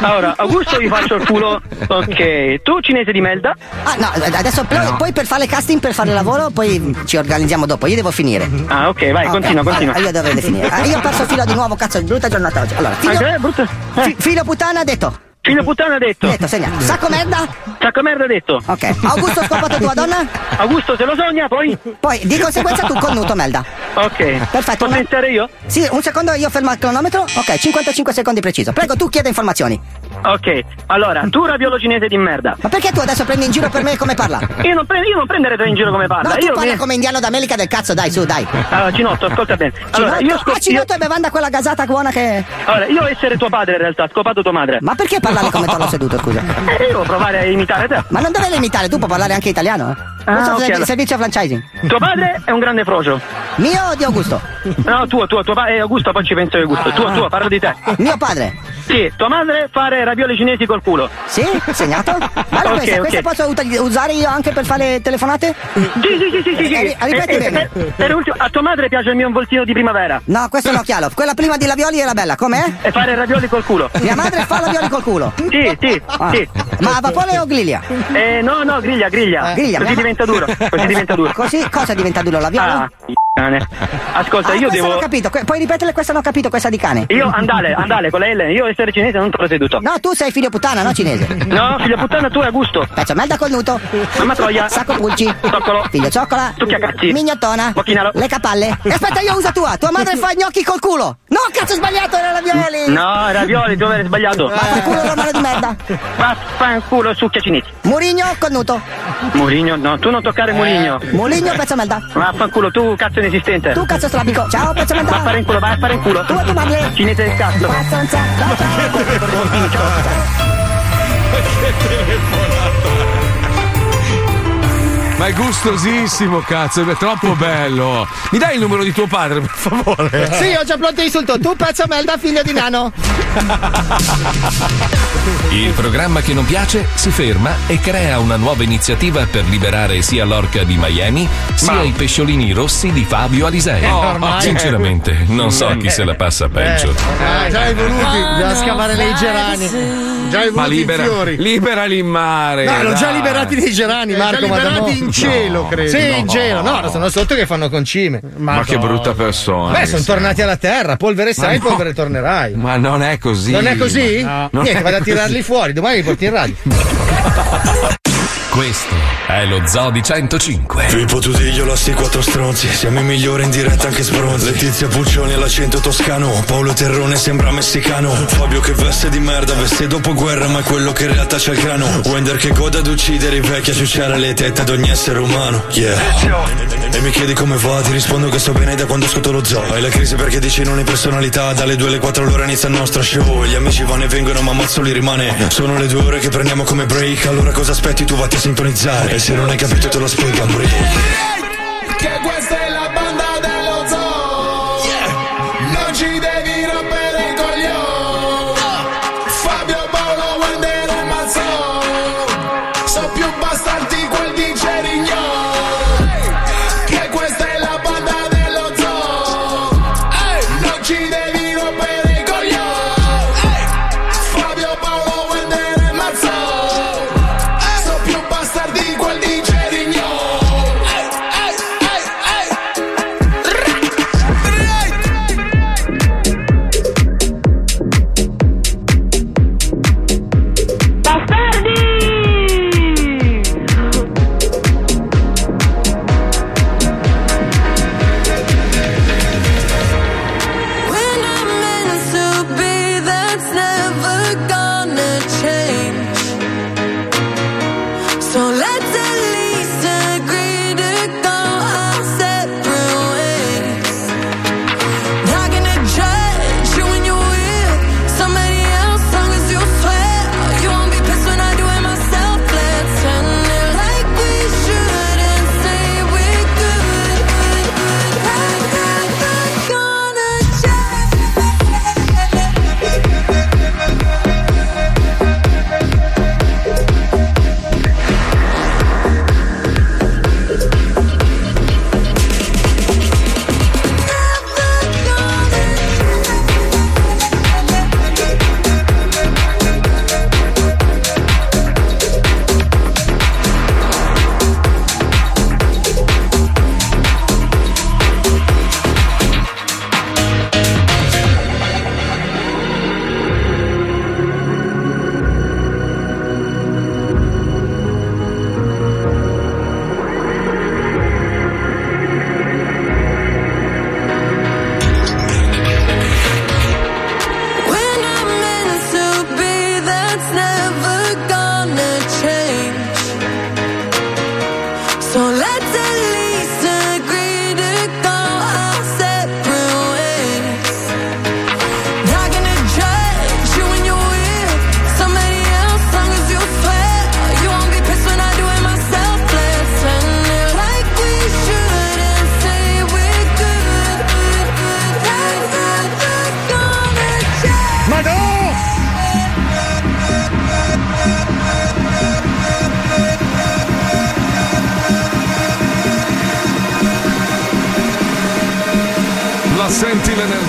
Allora, Augusto vi faccio il culo. Ok, tu cinese di merda. Ah, no, adesso poi, poi per fare casting, per fare il lavoro, poi ci organizziamo dopo. Io devo finire. Ah, ok, vai, Ok, continua, continua. io dovrei finire. Ah, io ho perso filo di nuovo, cazzo, brutta giornata oggi. Allora, figlio, Ah, brutta? fi- figlio puttana ha detto. Figlio puttana ha detto. Detto, segna. Sacco merda? Sacco merda ha detto. Ok. Augusto scopato tua donna? Augusto se lo sogna, poi? Poi, di conseguenza tu connuto merda. Ok. Perfetto. Posso iniziare io? Sì, un secondo, io fermo il cronometro. Ok, 55 secondi preciso. Prego, tu chieda informazioni. Ok, allora, tu cinese di merda. Ma perché tu adesso prendi in giro per me come parla? Io non, pre- io non prendere te in giro come parla. No, tu io parla mi- come indiano d'America del cazzo, dai, su, dai. Allora, Cinotto, ascolta bene. Allora, io, Cinotto? scop- ah, Cinotto e bevanda quella gasata buona che... allora, io essere tuo padre in realtà, scopato tua madre. Ma perché parlare come torno seduto, scusa? Eh, io devo provare a imitare te. Ma non dovevi imitare, tu puoi parlare anche italiano, eh? Ah, Questo è ok, il allora. servizio franchising. Tuo padre è un grande frocio. Mio o di Augusto? No, tuo, tuo, tuo padre. Eh, Augusto, poi ci penso io, Augusto. Tuo, tuo, parlo di te. Mio padre. Sì, tua madre fare ravioli cinesi col culo. Sì? Segnato? <laughs> Allora, Ok, questa, ok. questa posso ut- usare io anche per fare telefonate? Sì, sì, sì, sì, sì. sì. Eh, ripeti Eh, eh, bene. eh, per ultimo, a tua madre piace il mio involtino di primavera. No, questo è un occhialo. Quella prima di Lavioli era bella, com'è? E fare ravioli col culo. Mia madre fa lavioli col culo. Sì, sì, Ah. sì. Ma a vapore o griglia? Eh, no, no, griglia, griglia. Griglia. Così diventa duro. Così diventa duro. Così cosa diventa duro? Laviolo? Ah, cane. Ascolta, Ah, io devo. non ho capito. Que- puoi ripetere questa non ho capito, questa di cane. Io andale, andale con la L, io essere cinese non te l'ho seduto. No, tu sei figlio puttana, no cinese. No, figlio puttana, tu è a gusto. Pezzo merda col nuto. Mamma troia. Sacco pulci. Zoccolo. Figlio cioccola. Succhia cazzi. Mignottona. Bocchinaro. Le capalle. E aspetta, io uso tua. Tua madre <laughs> fa gnocchi col culo. No, cazzo, sbagliato, era lavioli. No, ravioli, tu aver sbagliato. Ma fa culo romano di merda. Vaffanculo, succhia cinese. Murigno col nuto. Murigno, no, tu non toccare Murigno. Murigno, pezzo merda. Vaffanculo, tu cazzo inesistente. Tu cazzo strabico. Ciao, pezzo Va a merda. fare in culo, vai a fare in culo. Tu e tu madre. Cinese del cazzo. Pazzonza. Ciao, ciao. Ma è gustosissimo, cazzo, è troppo bello. Mi dai il numero di tuo padre, per favore? Sì, ho già pronto l'insulto. Tu pezzo merda, figlio di nano. Il programma che non piace si ferma e crea una nuova iniziativa per liberare sia l'orca di Miami sia Ma- i pesciolini rossi di Fabio Alisei. Oh. Sinceramente, non so chi se la passa peggio. Eh, già evoluti. Bisogna scavare nei gerani. Già Ma in libera, fiori. liberali in mare. No, l'ho già liberati nei gerani, Eh, Marco. già ma liberati in cielo, credo. Sì, No. in cielo. No, sono sotto che fanno concime. Ma che brutta persona. Beh, sono sei. tornati alla terra. Polvere sai, no. polvere tornerai. Ma non è così. Non è così? Non Niente, è vado a tirarli fuori. Domani li porti in radio. <laughs> Questo è lo Zoo di 105. Pippo Tudiglio, la sti quattro stronzi. Siamo i migliori in diretta anche sbronzi. Letizia Puccioni all'accento toscano. Paolo Terrone sembra messicano. Fabio che veste di merda Veste dopo guerra ma è quello che in realtà c'ha il grano. Wender che goda ad uccidere i vecchi A ciucciare le tette ad ogni essere umano. Yeah. E mi chiedi come va Ti rispondo che sto bene da quando ascolto lo zoo. Hai la crisi perché dici non hai personalità. Dalle 2 alle 4 all'ora inizia il nostro show. Gli amici vanno e vengono ma Mazzoli rimane. Sono le due ore che prendiamo come break. Allora cosa aspetti tu? Vatti sintonizzare. E se non hai capito te lo spiego break Che questa è la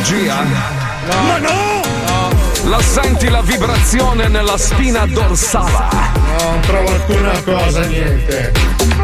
senti l'energia? Ma no! La senti la vibrazione nella spina dorsale? Non trovo alcuna cosa, niente.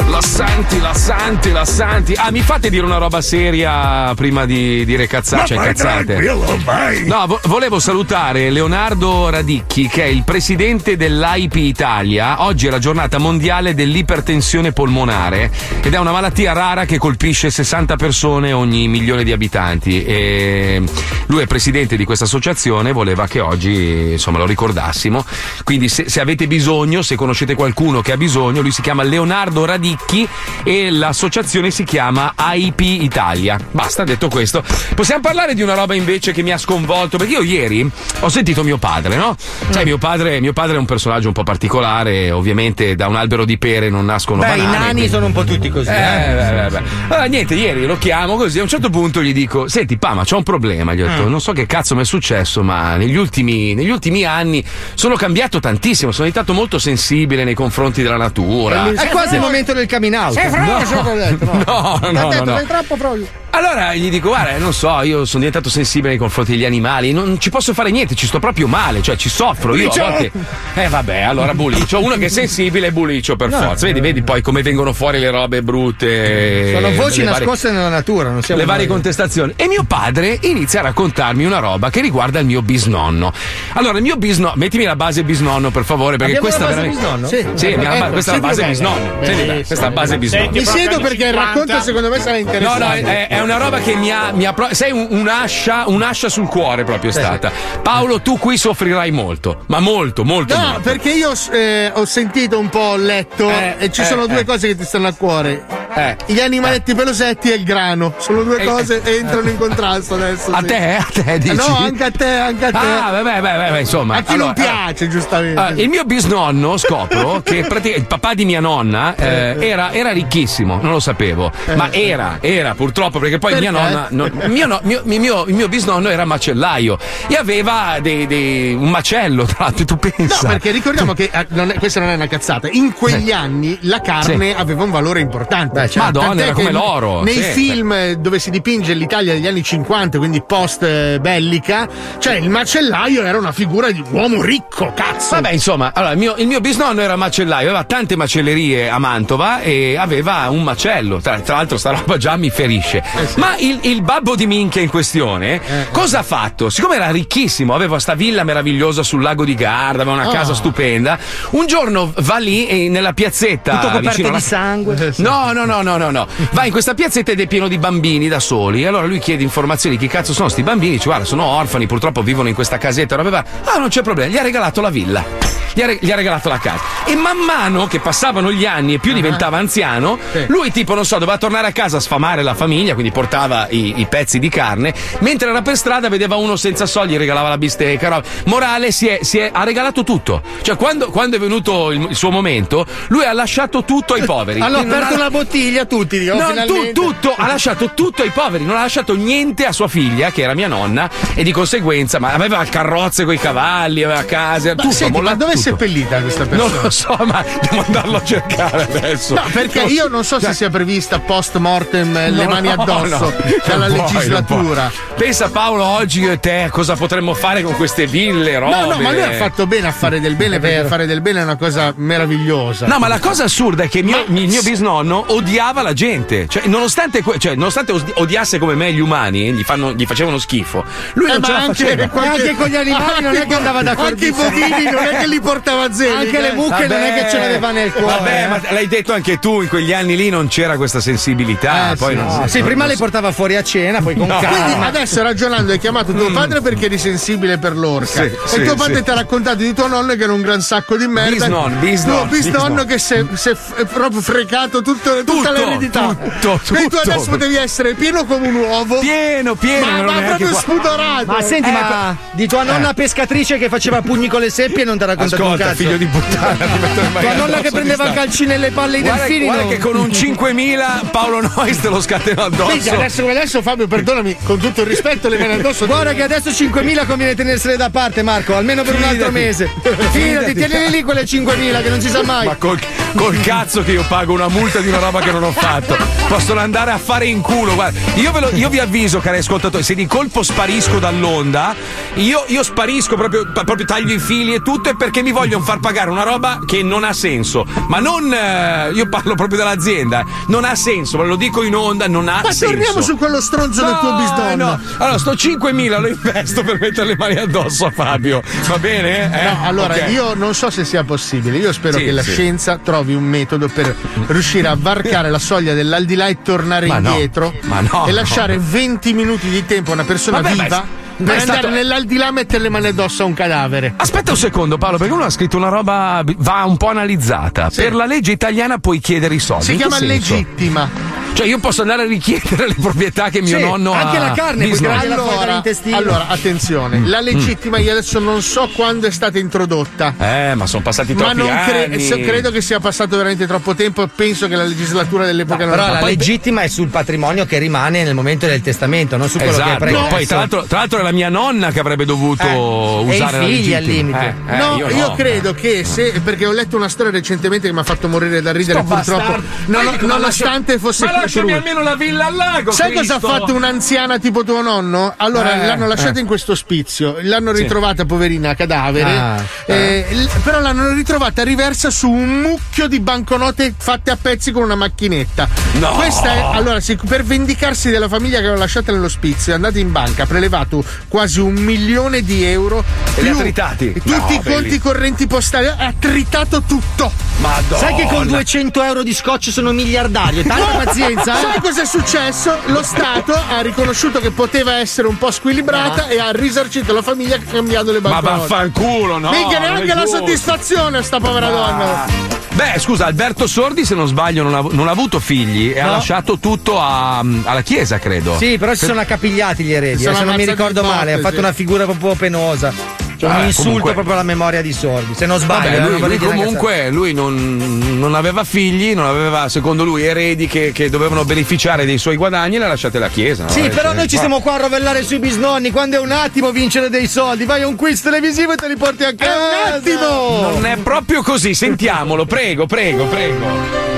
La senti, la senti, la senti. Ah, mi fate dire una roba seria prima di dire cazzacce e Ma vai cazzate? No, vo- volevo salutare Leonardo Radicchi, che è il presidente dell'AIP Italia. Oggi è la giornata mondiale dell'ipertensione polmonare ed è una malattia rara che colpisce 60 persone ogni milione di abitanti. E lui è presidente di questa associazione e voleva che oggi insomma lo ricordassimo. Quindi se, se avete bisogno, se conoscete qualcuno che ha bisogno, lui si chiama Leonardo Radicchi e l'associazione si chiama AIP Italia. Basta, detto questo. Possiamo parlare di una roba invece che mi ha sconvolto, perché io ieri ho sentito mio padre, no? Sai, mio padre, mio padre è un personaggio un po' particolare, ovviamente da un albero di pere non nascono Beh, i nani quindi- sono un po' tutti così. eh, eh. beh, beh, beh. Allora, niente, ieri lo chiamo così. A un certo punto gli dico: Senti, Pama, c'ho un problema. Gli ho detto: Mm. Non so che cazzo mi è successo, ma negli ultimi, negli ultimi anni sono cambiato tantissimo. Sono diventato molto sensibile nei confronti della natura. È quasi il momento del coming out. Sei frocio, No. ho detto, no. No, no, no, detto, no. troppo frocio. Allora gli dico, guarda, non so, io sono diventato sensibile nei confronti degli animali, non ci posso fare niente, ci sto proprio male, cioè ci soffro. Io a volte. Eh vabbè, allora bulicio. Uno che è sensibile è bulicio per No. forza. Vedi, vedi poi come vengono fuori le robe brutte. Sono voci le varie- nascoste nella natura, non siamo le varie noi. contestazioni. E mio padre inizia a raccontarmi una roba che riguarda il mio bisnonno. Allora, il mio bisnonno, mettimi la base bisnonno per favore, perché Abbiamo questa la base veramente. bisnonno? Sì, Sì. ba- Ecco, questa è la base bene. bisnonno. Senti questa è la base bisnonno. Mi siedo perché il racconto secondo me sarà No, interessante. no, è, è una roba che mi ha. Mi ha sei un- un'ascia, un'ascia sul cuore proprio è stata. Paolo, tu qui soffrirai molto, ma molto, molto. No, molto. perché io eh, ho sentito un po', ho letto Eh, e ci eh, sono due eh. cose che ti stanno a cuore. Eh. Gli animaletti pelosetti e il grano. Sono due Eh, cose che entrano in contrasto adesso. A sì. te? A te dici? No, anche a te, anche a te. Ah, vabbè, vabbè, vabbè, insomma. a chi allora, non piace, giustamente. Ah, il mio bisnonno scopro <laughs> che praticamente il papà di mia nonna eh, era, era ricchissimo, non lo sapevo, ma era, era purtroppo perché poi mia Perché? nonna, no, mio, no- mio- mio- il mio bisnonno era macellaio e aveva dei- dei- un macello, tra l'altro, tu No, pensa. perché ricordiamo che eh, non è- questa non è una cazzata. In quegli anni la carne Sì. aveva un valore importante. Beh, certo. Madonna, era come l'oro, Nei sì, film eh, dove si dipinge l'Italia degli anni 50, quindi post eh, bellica, cioè il macellaio era una figura di uomo ricco, cazzo. Vabbè, insomma, allora, il, mio, il mio bisnonno era macellaio, aveva tante macellerie a Mantova e aveva un macello. Tra, tra l'altro, sta roba già mi ferisce. Ma il, il babbo di minchia in questione, cosa ha fatto? Siccome era ricchissimo, aveva sta villa meravigliosa sul lago di Garda, aveva una Oh. casa stupenda, un giorno va lì e nella piazzetta. Tutto coperto alla- di sangue. No, no, no, no, no, no. Va in questa piazzetta ed è pieno di bambini da soli. Allora lui chiede informazioni: chi cazzo sono sti bambini? Dice, guarda, sono orfani, purtroppo vivono in questa casetta. varia. Ah, non c'è problema, gli ha regalato la villa. Gli ha, re- gli ha regalato la casa. E man mano che passavano gli anni e più diventava anziano, lui, tipo, non so, doveva tornare a casa a sfamare la famiglia, quindi portava i, i pezzi di carne. Mentre era per strada, vedeva uno senza soldi, gli regalava la bistecca. roba. Morale, si è, si è- ha regalato tutto. Cioè, quando, quando è venuto il, il suo momento, lui ha lasciato tutto ai poveri. Hanno aperto una bottiglia tutti, dico, No, tu- tutto, ha lasciato tutto ai poveri, non ha lasciato niente a sua figlia, che era mia nonna, e di conseguenza, ma aveva carrozze con i cavalli, aveva case, Ma tutto, senti, ma dove è seppellita questa persona? Non lo so, ma devo andarlo a cercare adesso. No, perché io non so se sia prevista post mortem eh, le mani addosso no, <laughs> dalla puoi, legislatura. Pensa Paolo oggi io e te cosa potremmo fare con queste ville, robe. No, no, ma lui ha fatto bene a fare del bene perché fare del bene è una cosa meravigliosa. No, ma la cosa assurda è che mio- il mio bisnonno odiava la gente. Cioè, nonostante, cioè, nonostante os- odiasse come me gli umani, gli, fanno- gli facevano schifo. Lui Eh, non ce ma la anche, faceva. anche con gli animali non è che andava d'accordo. Anche i bovini non è che li portava a zero. Anche le mucche non è che ce l'aveva nel cuore. Vabbè, eh. ma l'hai detto anche tu, in quegli anni lì non c'era questa sensibilità. Eh, poi sì, non, no. non- Sì, prima le portava fuori a cena, poi con No. Quindi calma. adesso ragionando hai chiamato tuo padre perché eri sensibile per l'orca. Sì, e sì, tuo padre sì. ti ha raccontato di tuo nonno che era un gran sacco di merda. Bisnonno, bisnonno, Tuo bisnonno che si è, proprio frecato tutto- tutta Tutto, l'eredità. tutto, Quindi tu tutto. adesso potevi essere pieno come un uovo. Pieno, pieno, Ma, ma proprio qua. spudorato. Ma senti, ma di tua nonna pescatrice che faceva pugni con le seppie non ti ha raccontato ascolta, cazzo. figlio di puttana, Tua nonna che prendeva calci nelle palle ai delfini. guarda che con un 5000 Paolo Nois te lo scateno addosso. Minchia, adesso adesso, Fabio, perdonami, con tutto il rispetto, le mani addosso. Guarda che adesso 5.000 conviene tenersele da parte, Marco, almeno per un altro Fidati. mese. <laughs> Fidati. Fidati, tienili lì quelle 5.000 che non si sa mai. Ma col, col cazzo che io pago una multa di una roba che non ho fatto. Possono andare a fare in culo. Guarda, io, lo- io vi avviso, cari ascoltatori, se di colpo sparisco dall'onda, io, io sparisco proprio, proprio taglio i fili e tutto, è perché mi vogliono far pagare una roba che non ha senso. Ma non. eh, io parlo proprio dell'azienda. eh. Non ha senso, ve lo dico in onda, non ha Ma senso. torniamo su quello stronzo del tuo No, bisnonno. no. Allora, sto 5.000 lo investo per mettere le mani addosso a Fabio. Va bene? Eh? No, allora Ok. io non so se sia possibile. Io spero Sì, che la sì. scienza trovi un metodo per riuscire a varcare la soglia dell'aldilà e tornare Ma no, indietro ma no, e no. lasciare 20 minuti di tempo a una persona Vabbè, viva ma per è andare stato- nell'aldilà e mettere le mani addosso a un cadavere. Aspetta un secondo, Paolo, perché uno ha scritto una roba va un po' analizzata. Per la legge italiana puoi chiedere i soldi. Si chiama legittima. Cioè, io posso andare a richiedere <laughs> le proprietà che mio Sì, nonno ha. anche la carne puoi dall'intestino. Allora, attenzione, Mm. la legittima io adesso non so quando è stata introdotta. Eh, ma sono passati Ma troppi non cre- anni. se- credo che sia passato veramente troppo tempo penso che la legislatura dell'epoca non Però la legittima è sul patrimonio che rimane nel momento del testamento, non su quello che è Esatto, pregresso. poi tra l'altro, tra l'altro è la mia nonna che avrebbe dovuto Eh, i usare la figli al limite. Eh, eh, no, io, io, no. credo che se. Perché ho letto una storia recentemente che mi ha fatto morire da ridere, Sto purtroppo. non- io- ma nonostante fosse ma lasciami almeno la villa al lago. Sai cosa ha Cristo? fatto un'anziana tipo tuo nonno? Allora Eh, l'hanno lasciata eh. in questo ospizio, l'hanno Sì. ritrovata poverina cadavere, Ah, eh, però l'hanno ritrovata riversa su un mucchio di banconote fatte a pezzi con una macchinetta. No. Questa è, allora, sì, per vendicarsi della famiglia che aveva lasciata nell'ospizio, è andata in banca, ha prelevato quasi un milione di euro. E li ha tritati? Tutti No, i conti belli- correnti postali, ha tritato tutto. Madonna. Sai che con 200 euro di scotch sono miliardario? Tanta No, pazienza, eh? Sai cosa è successo? Lo Stato ha riconosciuto che poteva essere un po' squilibrata e ha risarcito la famiglia cambiando le Ma banconote. vaffanculo, no? Mica neanche la soddisfazione a sta povera donna. Beh, scusa, Alberto Sordi, se non sbaglio, non ha, non ha avuto figli e ha No. lasciato tutto a- alla chiesa, credo. Sì, però si sono accapigliati gli eredi, eh, se non mi ricordo male, ha fatto sì. una figura proprio penosa. Cioè, un Vabbè, insulto comunque- proprio alla memoria di Sordi. Se non sbaglio, Vabbè, eh, lui, lui comunque lui non, non aveva figli, non aveva, secondo lui, eredi che, che dovevano beneficiare dei suoi guadagni e le ha lasciate la chiesa. no? Sì, Eh, però cioè, noi ci stiamo qua a rovellare sui bisnonni. Quando è un attimo vincere dei soldi, vai a un quiz televisivo e te li porti a casa. un attimo! Non è proprio così, sentiamolo, prego, prego, prego.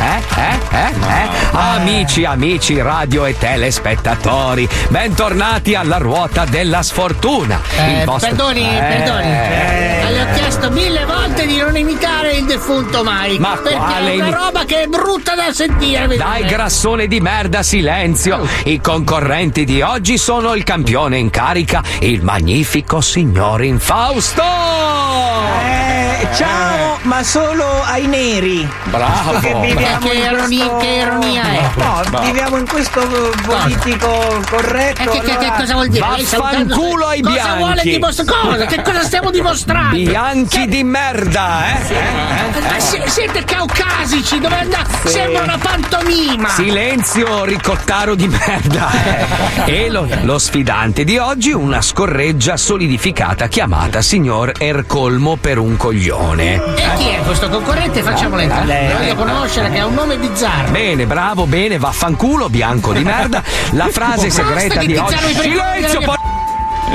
Eh, eh, eh, eh, eh. Amici, amici, radio e telespettatori, bentornati alla ruota della sfortuna. Eh, Il vostro- Perdoni, Eh, perdoni. eh. Le ho chiesto mille volte di non imitare il defunto Mike. Ma perché quale è una imi- roba che è brutta da sentire. Dai grassone di merda, silenzio! I concorrenti di oggi sono il campione in carica, il magnifico signor Infausto! Eh, ciao, ma solo ai neri. Bravo! Che viviamo Che in ironia- questo... che ironia è? No, Bravo. viviamo in questo politico corretto. Eh, che, che- che allora- cosa vuol dire? Vaffanculo ai cosa bianchi. vuole dimostrare? Cosa? Che cosa stiamo dimostrando? Bianchi di merda, eh? Eh, eh, Eh, si- siete caucasici, dove andate? Sembra una pantomima. Silenzio, ricottaro di merda. E lo, lo sfidante di oggi, una scorreggia solidificata chiamata signor Ercolmo per un coglione. E chi è questo concorrente? Facciamolo entrare. Lo voglio conoscere, che ha un nome bizzarro. Bene, bravo, bene, vaffanculo, bianco di merda. La frase segreta di di oggi. Silenzio, della poi.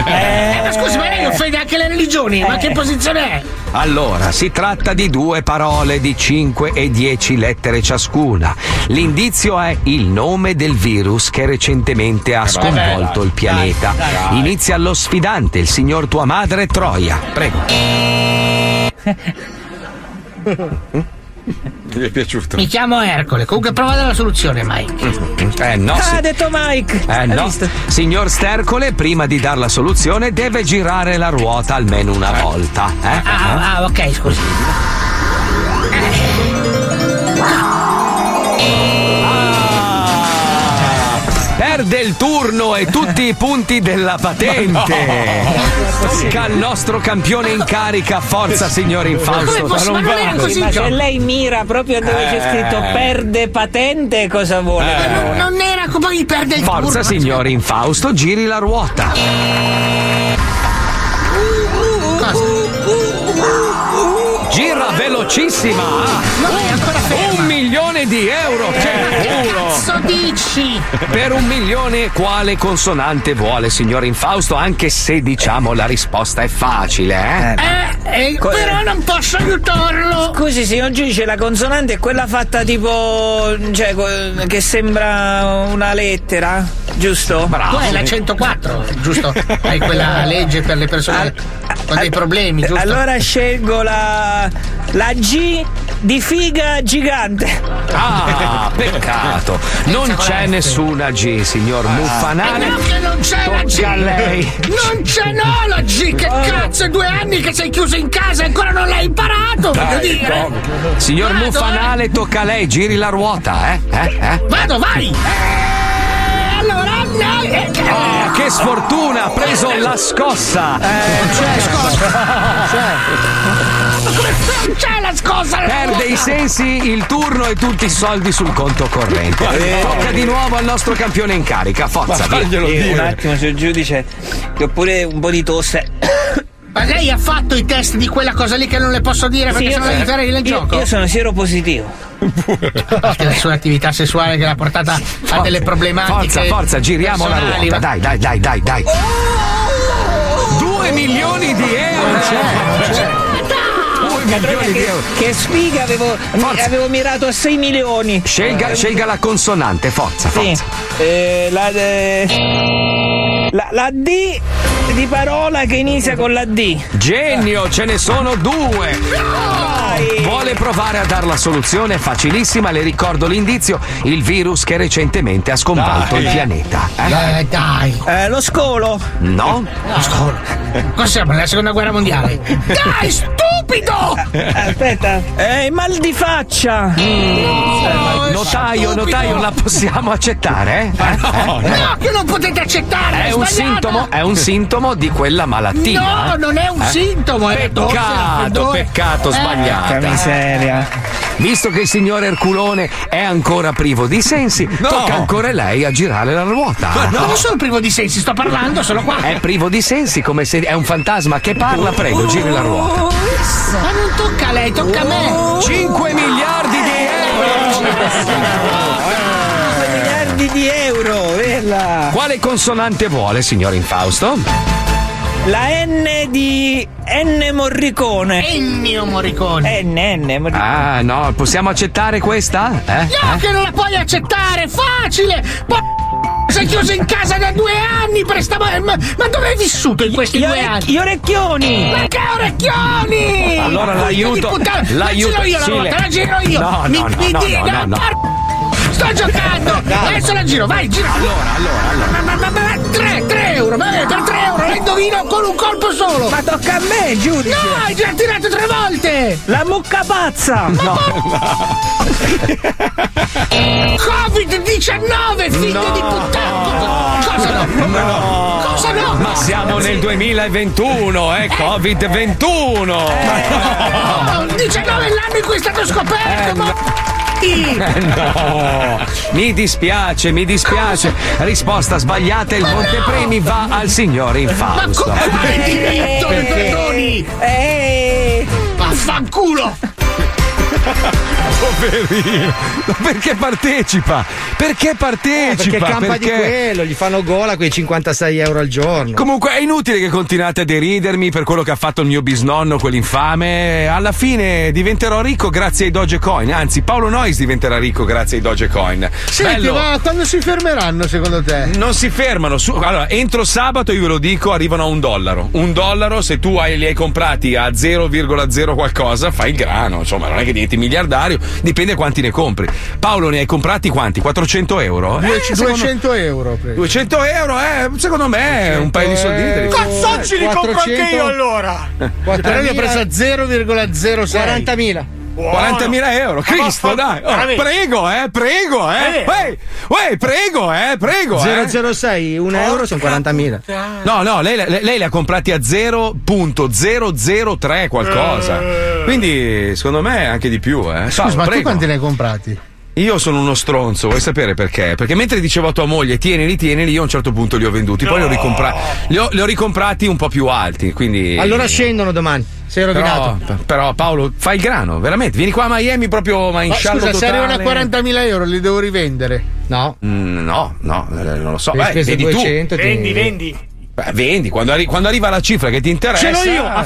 Eh, ma scusi, ma lei offende anche le religioni? Ma che posizione è? Allora, si tratta di due parole di 5 e 10 lettere ciascuna. L'indizio è il nome del virus che recentemente ha sconvolto il pianeta. Inizia lo sfidante, il signor tua madre Troia. Prego. <laughs> Mi è piaciuto. Mi chiamo Ercole. Comunque prova dalla soluzione, Mike. Eh no, Ah, si- ha detto Mike. eh Hai no. visto? Signor Stercole, prima di dar la soluzione deve girare la ruota almeno una volta. Eh? Ah, ah, ok, scusi. Il turno e tutti i punti della patente. Tocca al nostro campione in carica. Forza, signor Infausto. Ma, ma se lei mira proprio dove c'è scritto Eh. perde patente, cosa vuole? Eh. noi? Non era poi perde il Forza, turno. signor Infausto, giri la ruota. Gira velocissima. Un milione di euro. Che culo. Cazzo dici? Per un milione quale consonante vuole, signor Infausto? Anche se diciamo la risposta è facile, eh? Eh, eh, però non posso aiutarlo. Scusi, signor giudice, la consonante è quella fatta tipo. cioè, co- che sembra una lettera, giusto? Tu hai la 104, giusto? Hai quella legge per le persone con dei problemi, giusto? Allora scelgo la. la G di figa gigante. Ah, peccato. Non c'è nessuna G, signor Muffanale. Eh no, che non c'è la G! A lei. Non c'è no la G! Che cazzo, è due anni che sei chiuso in casa e ancora non l'hai imparato, Dai, dire! Signor Vado, Muffanale, tocca a lei, giri la ruota, eh? eh? eh? Vado, vai! Eh, allora, no, eh, Oh, che sfortuna, ha preso la scossa. non c'è scossa! <laughs> Non c'è la scossa! Perde i sensi, il turno e tutti i soldi sul conto corrente. Tocca di nuovo al nostro campione in carica. Forza, via. Eh, un attimo, signor giudice, che ho pure un po' di tosse. Ma lei ha fatto i test di quella cosa lì che non le posso dire perché Sì, sono io- entrare nel io- gioco? Io sono siero positivo. Anche la sua attività sessuale che l'ha portata a delle problematiche. Forza, forza, giriamo la ruota. Dai, dai, dai, dai, dai. Due milioni di euro. Due milioni di euro. Che sfiga, avevo, avevo mirato a 6 milioni. Scelga, scelga la consonante, forza, Sì. forza. Eh, la, eh, la, la D di parola che inizia con la D. Genio, ce ne sono due. Vuole provare a dar la soluzione? Facilissima, le ricordo l'indizio: il virus che recentemente ha sconvolto Dai. il pianeta. eh? Eh, dai. Eh, lo scolo. No? Lo scolo. Siamo nella seconda guerra mondiale? <laughs> Dai, stupido! Aspetta. Eh, mal di faccia. No, Notaio, stupido. notaio, la possiamo accettare? eh? No, Eh? no, che non potete accettare! È È un, sintomo, è un sintomo di quella malattia. No, eh? non è un Eh? sintomo, è Peccato, peccato, Eh. sbagliata. Che miseria. Visto che il signor Erculone è ancora privo di sensi, tocca ancora a lei a girare la ruota. Ma non sono privo di sensi, sto parlando, sono qua. È privo di sensi, come se è un fantasma che parla. Prego, giri la ruota. Ma non tocca a lei, tocca a me. 5 miliardi di miliardi di euro, bella. Quale consonante vuole, signor Infausto? La N di N Morricone. Ennio Morricone. N, N Morricone. Ah, no, possiamo accettare questa? Eh? No, che non la puoi accettare, facile! Ma sei chiuso in casa da due anni per sta... Ma, ma dove hai vissuto in questi Gli due anni? gli orecchioni! Ma che orecchioni! Allora l'aiuto- l'aiuto- La giro io la ruota, la giro io! No, Mi- no, no, mi no, di- no, no, no. par- Sto giocando! Adesso la giro, vai, gira! Allora, allora, allora. Ma, ma, ma, ma, ma, tre, tre euro, va bene, per tre euro la indovino con un colpo solo! Ma tocca a me, giudice! No, hai già tirato tre volte! La mucca pazza! Covid-19, figlio di puttana! Cosa no? No. Cosa no? Ma siamo nel 2021, eh? Covid-21! No, 19 è l'anno in cui è stato scoperto, ma... <laughs> Eh, no, mi dispiace, mi dispiace. Risposta sbagliata, il montepremi va al signor Ma Infausto. come hai diritto, mi perdoni? Eh, Vaffanculo! <laughs> <laughs> Poverino, perché partecipa? Perché partecipa? Perché campa di quello, gli fanno gola quei 56 euro al giorno. Comunque è inutile che continuate a deridermi per quello che ha fatto il mio bisnonno, quell'infame. Alla fine diventerò ricco grazie ai Dogecoin. Anzi, Paolo Nois diventerà ricco grazie ai Dogecoin. Senti, Bello. ma quando si fermeranno secondo te? Non si fermano. Su- allora, entro sabato, io ve lo dico, arrivano a un dollaro. Un dollaro, se tu hai- li hai comprati a 0,0 qualcosa, fai il grano. Insomma, non è che diventi miliardario, dipende quanti ne compri. Paolo, ne hai comprati quanti? 400 euro? Due- Eh, secondo- 200 euro. preso. 200 euro, eh, secondo me un paio di soldini. te li- Cazzocci li compro anche 400? io allora! Però li ho preso a 0,06. 40.000. 40.000 euro, Cristo, dai. Oh, prego, eh, prego, eh. Uè, uè, prego, eh, prego. eh. 006, un euro sono 40.000. No, no, lei, lei- lei li ha comprati a 0.003 qualcosa. Quindi, secondo me, anche di più, eh. Scusa, Paolo, ma tu prego. quanti ne hai comprati? Io sono uno stronzo, vuoi sapere perché? Perché mentre dicevo a tua moglie tienili, tienili, io a un certo punto li ho venduti, poi li ho, ricompra- li ho- li ho ricomprati un po' più alti. Quindi. Allora scendono domani. Sei rovinato. Però, però, Paolo, fai il grano, veramente. Vieni qua a Miami proprio ma in sciallo scusa, se totale. arrivano a 40.000 euro li devo rivendere? No. Mm, no, no, eh, non lo so. Beh, vedi 200, tu. ti- Vendi, vendi. Beh, vendi, quando, arri- quando arriva la cifra che ti interessa. Ce l'ho io, eh.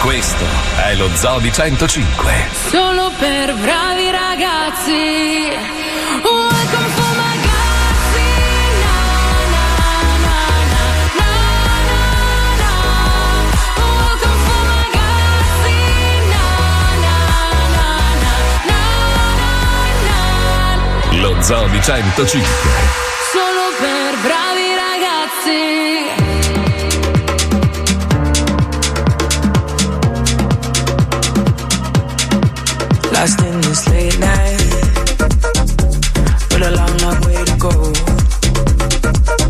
Questo è lo Zoo di 105. Solo per bravi ragazzi. Welcome for my ragazzi. Na, na, na, na, na, na, na. Welcome for my ragazzi. Na, na, na, na, na, na, na. Lo Zoo di 105. Solo per bravi ragazzi. Lost in this late night, but a long, long way to go.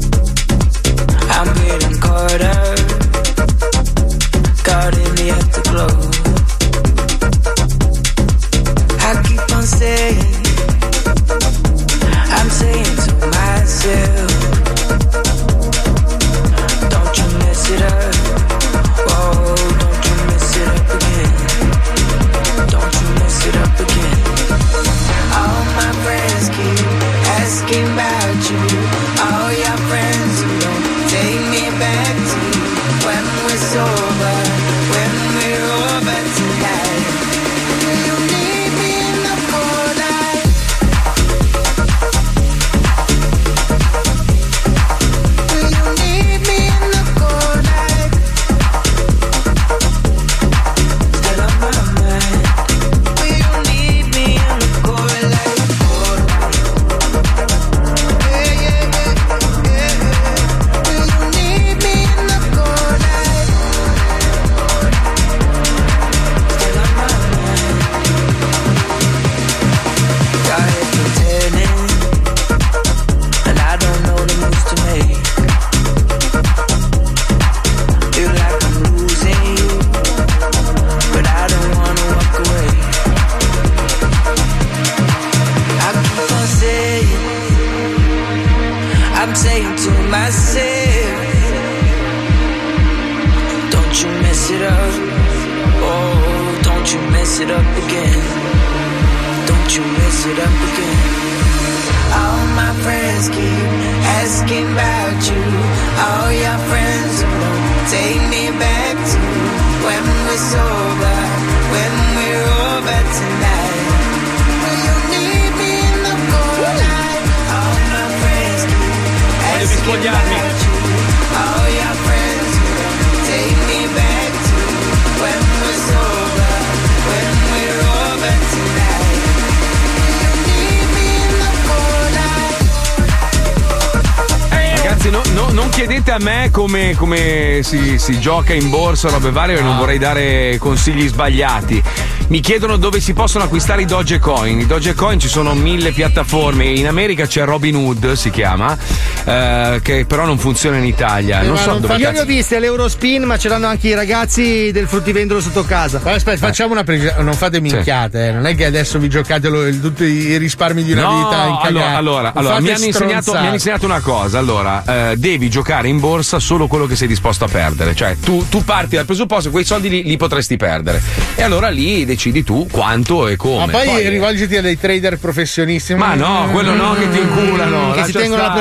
Me come, come si, si gioca in borsa robe varie, perché non vorrei dare consigli sbagliati. mi chiedono dove si possono acquistare i Dogecoin. I Dogecoin ci sono mille piattaforme. In America c'è Robin Hood, si chiama, eh, che però non funziona in Italia. Non Ma so non dove fa- Io li ho visti all'Eurospin, ma ce l'hanno anche i ragazzi del fruttivendolo sotto casa. Ma aspetta, facciamo una precisione, non fate minchiate, eh. non è che adesso vi giocate lo- il- tutti i risparmi di una No, vita in allora, allora, allora, mi, hanno insegnato, mi hanno insegnato una cosa. Allora, eh, devi giocare in borsa solo quello che sei disposto a perdere. Cioè, tu, tu parti dal presupposto che quei soldi li, li potresti perdere. E allora lì decidi tu quanto e come. Ma poi, rivolgiti a dei trader professionisti. Ma no, quello no, che ti inculano. che si tengono la stare.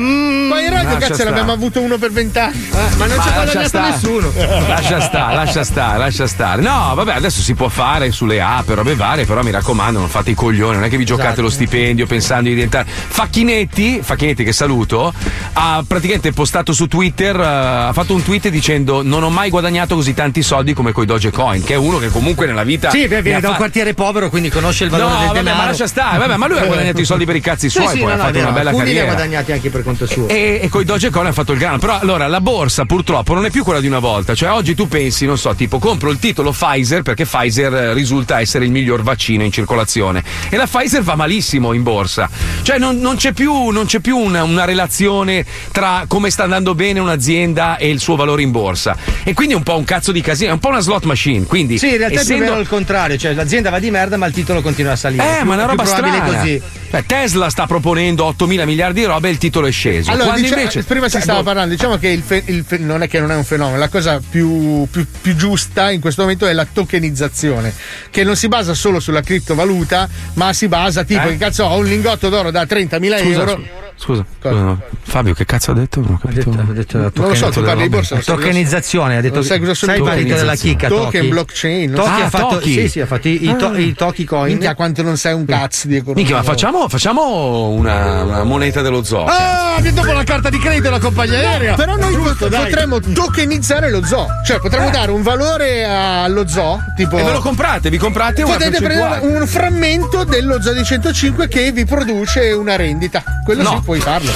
Percentuale. Ma in radio, cazzo, stare. l'abbiamo avuto uno per vent'anni. ma non Ma ci ha guadagnato nessuno. Lascia stare, lascia stare, lascia stare. No, vabbè, adesso si può fare sulle app, robe varie, però mi raccomando, non fate i coglioni, non è che vi giocate Esatto. lo stipendio pensando di diventare. Facchinetti, Facchinetti che saluto, ha praticamente postato su Twitter, eh, ha fatto un tweet dicendo non ho mai guadagnato così tanti soldi come coi Dogecoin, che è uno che comunque nella vita. Sì, beh, ne viene da un fa- quartiere povero, quindi conosce il valore No, del vabbè, denaro. ma lascia stare, vabbè, ma lui ha guadagnato i soldi per i cazzi Sì, suoi, sì, poi no, ha no, fatto una bella alcuni li ha carriera. guadagnati anche per conto suo. E, e con i Dogecoin ha fatto il grano. Però allora la borsa purtroppo non è più quella di una volta. Cioè, oggi tu pensi, non so, tipo, compro il titolo Pfizer perché Pfizer eh, risulta essere il miglior vaccino in circolazione. E la Pfizer va malissimo in borsa. Cioè, non, non c'è più, non c'è più una, una relazione tra come sta andando bene un'azienda e il suo valore in borsa. E quindi è un po' un cazzo di casino, è un po' una slot machine. Quindi, Sì, in realtà è più essendo- vero il contrario, cioè l'azienda va di merda, ma il titolo continua a salire. Eh, Più- ma è una roba strana. così. Beh, Tesla sta proponendo 8 mila miliardi di roba e il titolo è sceso. Allora, dice- invece. prima si cioè, stava boh, parlando, diciamo che il fe- il fe- non è che non è un fenomeno, la cosa più, più- più giusta in questo momento è la tokenizzazione, che non si basa solo sulla criptovaluta, ma si basa tipo, Eh? che cazzo, ho un lingotto d'oro da 30.000 Scusa, euro. scusa, Scusa, scusa, no. Fabio, che cazzo ha detto? Non ho capito. Ha detto la Non lo so, tu parli di borsa. Tokenizzazione, ha detto sai cosa sono sai partito della chicca. Token, blockchain. Toki so. ha fatto, Toki. sì, sì, ha fatto i, i, to- i Toki coin. Minchia, quanto non sai un cazzo di economia. Minchia, ma facciamo, facciamo una, una moneta dello zoo. Ah, che dopo la carta di credito la compagnia aerea. Però noi pot- potremmo tokenizzare lo zoo. Cioè, potremmo dare un valore allo zoo. Tipo. E ve lo comprate, vi comprate una Potete prendere un frammento dello zoo di 105 che vi produce una rendita. Quello No. sì, puoi farlo.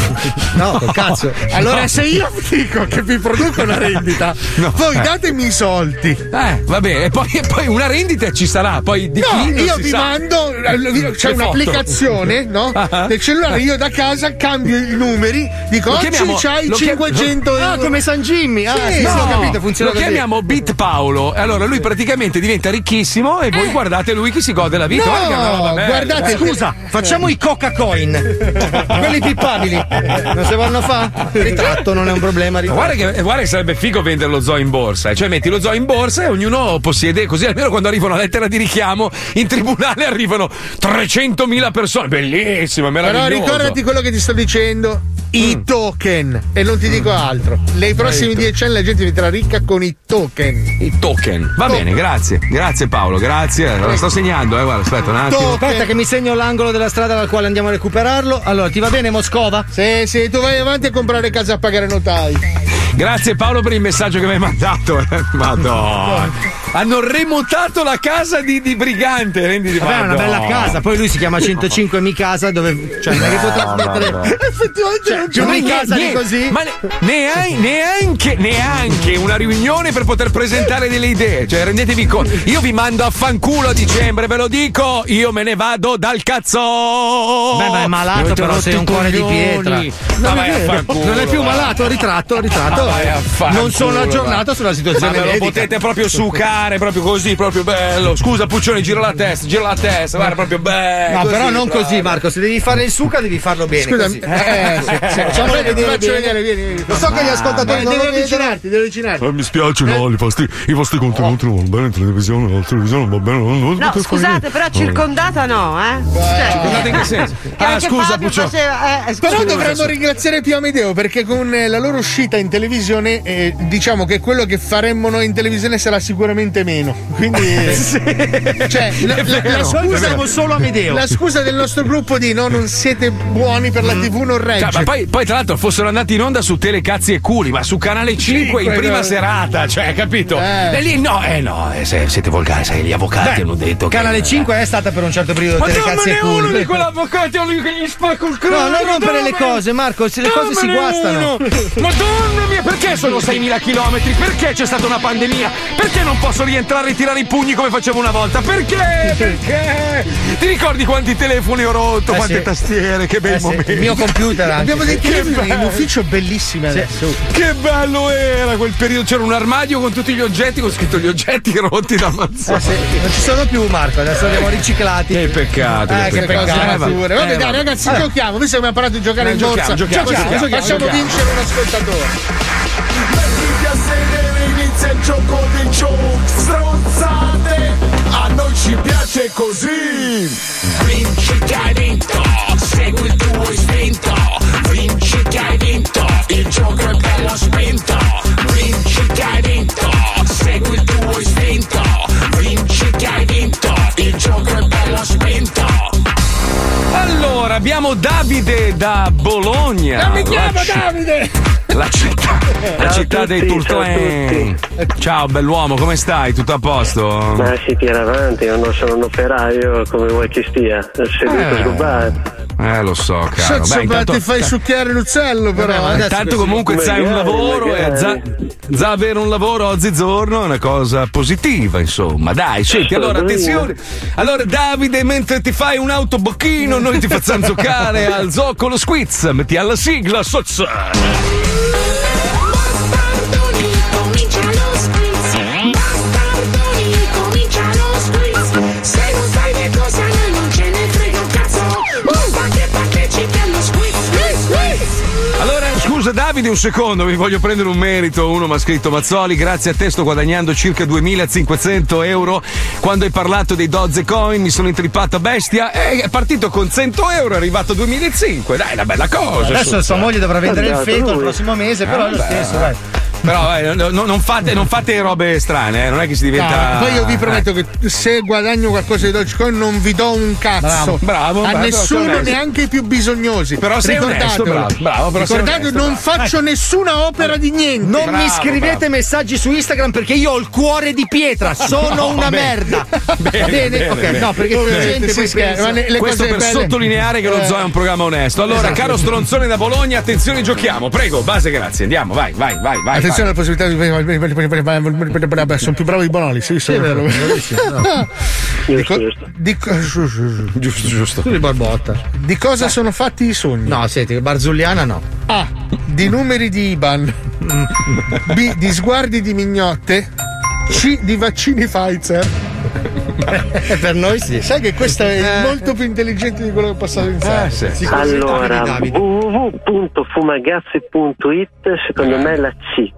No, col cazzo. <laughs> Allora, No. se io dico che vi produco una rendita, <laughs> No. voi Eh. datemi i soldi. Eh, vabbè, e poi, e poi una rendita ci sarà, poi di No, io vi sa. mando, eh, c'è Le un'applicazione no? <laughs> Ah. del cellulare, io da casa cambio i numeri, dico Lo oggi chiamiamo- c'hai lo chiam- 500 euro. Ah, come San Jimmy. Ah, Sì, No, sì, ho capito, funziona lo così. chiamiamo Bit Paolo e allora lui praticamente diventa ricchissimo e voi guardate lui che si gode la vita. No, guardate, Eh. Scusa, facciamo i Coca Coin. Quelli pippabili. Non si vanno a fa? Ritratto, non è un problema. Guarda che, guarda che sarebbe figo vendere lo zoo in borsa, eh. cioè metti lo zoo in borsa e ognuno possiede, così almeno quando arriva una lettera di richiamo in tribunale arrivano 300.000 persone, bellissimo, Però meraviglioso. ricordati quello che ti sto dicendo. I Mm. token e non ti dico altro. Nei prossimi dieci anni la gente diventerà ricca con i token. I token. Va bene, grazie, grazie Paolo, grazie. La sto segnando, eh, guarda, aspetta un attimo. Aspetta che mi segno l'angolo della strada dal quale andiamo a recuperarlo. Allora, ti va bene Moscova? Sì, sì, tu vai avanti a comprare casa a pagare notai. Grazie Paolo per il messaggio che mi hai mandato. eh. <laughs> Madonna. Hanno remotato la casa di, di Brigante, renditi Vabbè, è una bella casa. Poi lui si chiama 105 mi casa dove. Cioè, non è che potrà No, mettere. vabbè. Effettivamente non Una Ma casa così. Ma ne- neanche, neanche, neanche una riunione per poter presentare delle idee. Cioè, rendetevi conto. Io vi mando a fanculo a dicembre, ve lo dico. Io me ne vado dal cazzo. Beh, ma è malato, avete però sei un cuore di pietra. Non è a vero. fanculo, Non è più va. malato, ritratto, ritratto. Fanculo, non sono aggiornato va. sulla situazione Ma me lo medica. potete proprio sucare, proprio così, proprio bello. Scusa, Puccioni, gira la testa, gira la testa, guarda, proprio bello. No, però non bravo. così, Marco. Se devi fare il suca, devi farlo bene. Scusa, così. eh, sì, <laughs> sì, facciamolo Vedi, vedere, vedere, vieni, vieni. Lo so che gli ascoltatori non devi avvicinarti, devi avvicinarti. Eh, mi spiace, no, i vostri, i vostri contenuti non vanno bene in televisione, la televisione va bene. Non, non No, scusate, però circondata no, eh? Cioè, Circondata in che senso? che Ah, scusa, Puccio. faceva, eh, Però dovremmo ringraziare Pio Amedeo perché con eh, la loro uscita in televisione eh, diciamo che quello che faremmo noi in televisione sarà sicuramente meno. Quindi <laughs> cioè, la, la- la scusa, siamo solo Amedeo. la scusa del nostro gruppo di no, non siete buoni per la TV non regge. Cioè, ma poi, poi, tra l'altro fossero andati in onda su Telecazzi e Culi, ma su Canale 5 in prima serata, cioè, capito? Eh. E lì no, eh no, eh, se- siete volgari, sai, gli avvocati Beh, hanno detto che. Canale 5 è stata per un certo periodo Ma telecazzi e culi. di quell'avvocato lì che gli spacco il cranio. No, non rompere le cose, Marco, se le cose si guastano. uno. Madonna mia, perché sono 6.000 chilometri? Perché c'è stata una pandemia? Perché non posso rientrare e tirare i pugni come facevo una volta. Perché? Perché? Ti ricordi quanti telefoni ho rotto, Eh, quante sì. tastiere, che bei Eh sì, momenti. il mio computer anche. Abbiamo dei Che telefoni in ufficio bellissimi Sì. adesso. Che bello era quel periodo, c'era un armadio con tutti gli oggetti, con scritto gli oggetti rotti da Mazzoni. Eh sì, non ci sono più Marco, adesso li abbiamo riciclati. Che peccato, Eh, che peccato. cose Eh. Vabbè, eh, dai, ragazzi, Allora, giochiamo. Visto che abbiamo parlato di giocare Eh, in giochiamo, borsa, giochiamo, giochiamo, facciamo giochiamo. vincere un ascoltatore. Mettiti a sedere, inizia il gioco dei show Stronzate, a noi ci piace così Vinci che hai vinto, segui il tuo istinto il gioco è bello spinto Vinci che hai vinto, segui il tuo istinto Vinci che hai vinto, il gioco è bello spinto Allora, abbiamo Davide da Bologna. Non mi chiamo La ci- Davide! La città, la Ciao città dei tutti, ciao a Turtlen. Ciao, bell'uomo, come stai? Tutto a posto? Ma si tira avanti, io non sono un operaio come vuoi che stia, seduto Eh. sgobato. Eh, lo so, caro. Sozzo, Beh, intanto, ti fai succhiare l'uccello, però. intanto comunque sai un lavoro e già, già avere un lavoro oggigiorno è una cosa positiva, insomma. Dai, senti, allora attenzione. Allora, Davide, mentre ti fai un autobocchino, noi ti facciamo <laughs> giocare al zoccolo squiz. Metti alla sigla, sozzo. Scusa Davide, un secondo, vi voglio prendere un merito. Uno mi ha scritto Mazzoli, grazie a te sto guadagnando circa 2500 euro. Quando hai parlato dei Dogecoin mi sono intrippato a bestia. E è partito con 100 euro, è arrivato a 2005. Dai, una bella cosa. Adesso su. sua moglie dovrà vendere il feto il lui. prossimo mese, però è lo Ah, beh. stesso, dai. Però eh, no- no- non, fate, non fate robe strane, eh, non è che si diventa. No, poi io vi eh. prometto che se guadagno qualcosa di Dogecoin non vi do un cazzo. Bravo, bravo, a bravo, nessuno, neanche i più bisognosi. Però sei onesto, bravo, bravo, però Ricordate, onesto, non bravo. faccio nessuna opera di niente. Non mi scrivete messaggi su Instagram perché io ho il cuore di pietra, <laughs> sono No, una bene. merda. <laughs> Bene, bene, ok, bene. no, perché la Ovviamente gente poi scherza, pensa- ne- le Questo cose per belle- sottolineare che lo Eh. zoo è un programma onesto. Allora, Esatto. caro stronzone da Bologna, attenzione, giochiamo. Prego, base, grazie. Andiamo, vai, vai, vai, vai. Attenzione alla possibilità di. Sono più bravo di Bonoli, sì, sono vero, bravissimo, no. Di co- di co- Giusto, giusto. Tu di barbotta. Di cosa sono fatti i sogni? No, senti, Barzulliana no. A. Di numeri di IBAN. B. Di sguardi di mignotte. C. Di vaccini Pfizer. per noi sì. Sai che questo è molto più intelligente di quello che posso pensare. Allora, www.fumagazzi.it secondo me è la C.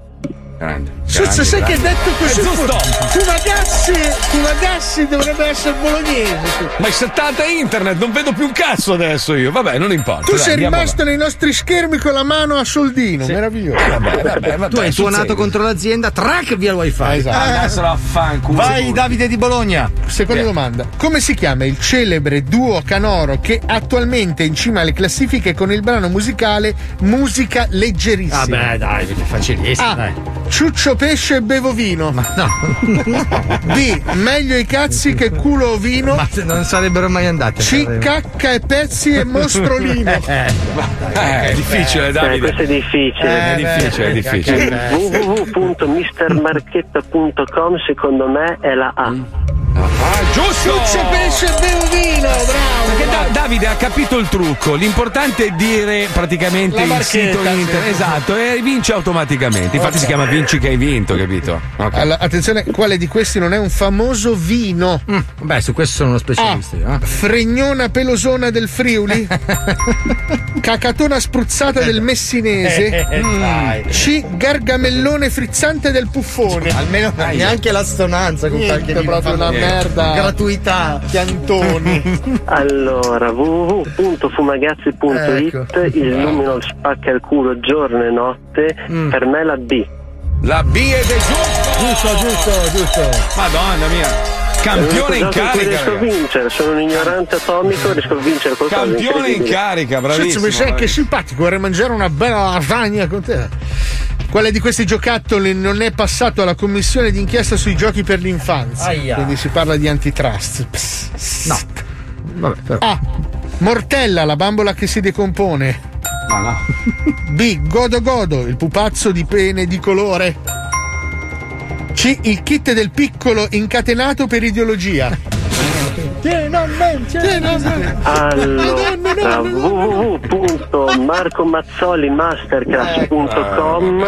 Grande. Suzzo, sai che detto così? Fumagassi, Fumagassi dovrebbe essere bolognese. Ma è settata internet, non vedo più un cazzo adesso io. Vabbè, non importa. Tu dai, sei rimasto nei nostri schermi con la mano a soldino, meraviglioso. Vabbè, vabbè, vabbè, tu hai succede. contro l'azienda, track via il wifi. Esatto. Ah, Adesso la fanculo. Vai Davide di Bologna. Seconda Sì. domanda. Come si chiama il celebre duo canoro che attualmente è in cima alle classifiche con il brano musicale Musica leggerissima? Vabbè, dai, facilissimo. A. dai. Ciuccio pesce e bevo vino. No. <laughs> B. Meglio i cazzi che culo o vino. Ma non sarebbero mai andate. C. Cacca e pezzi e mostrolino. <laughs> Eh, è difficile, Eh, Davide. questo è difficile. È difficile, è difficile. <laughs> www.mistermarchetta.com secondo me è la A. Ah, giusto! Ciuccio pesce e bevo vino, bravo. Perché Da- Davide ha capito il trucco. L'importante è dire praticamente il sito internet. sì. Esatto, e vince automaticamente. Infatti si chiama Vinci che hai vinto, capito? Ok. Allora, attenzione, quale di questi non è un famoso vino? Beh, su questo sono A. specialisti. eh. Fregnona pelosona del Friuli. <laughs> Cacatona spruzzata del Messinese. Eh, dai. C. Gargamellone frizzante del Puffone. Almeno neanche la stonanza con Niente, qualche proprio una. Merda. Gratuità. Piantoni. <laughs> Allora, www.fumagazzi.it Ecco. il numero spacca il culo giorno e notte, Mm. per me la B. La B è del giusto! Giusto, giusto, giusto. Madonna mia! Campione in gioco in carica, riesco a vincere, sono un ignorante atomico, riesco a vincere qualcosa Campione in carica, Cazzo, bravissimo. mi sei anche bravissimo. simpatico, vorrei mangiare una bella lasagna con te. Quale di questi giocattoli non è passato alla commissione d'inchiesta sui giochi per l'infanzia? Aia. Quindi si parla di antitrust. Psst. No. Vabbè, però. A. Mortella, la bambola che si decompone. Ma no. <laughs> B. Godo Godo, il pupazzo di pene di colore. C. Il kit del piccolo incatenato per ideologia. Allora, www.marcomazzolimasterclass.com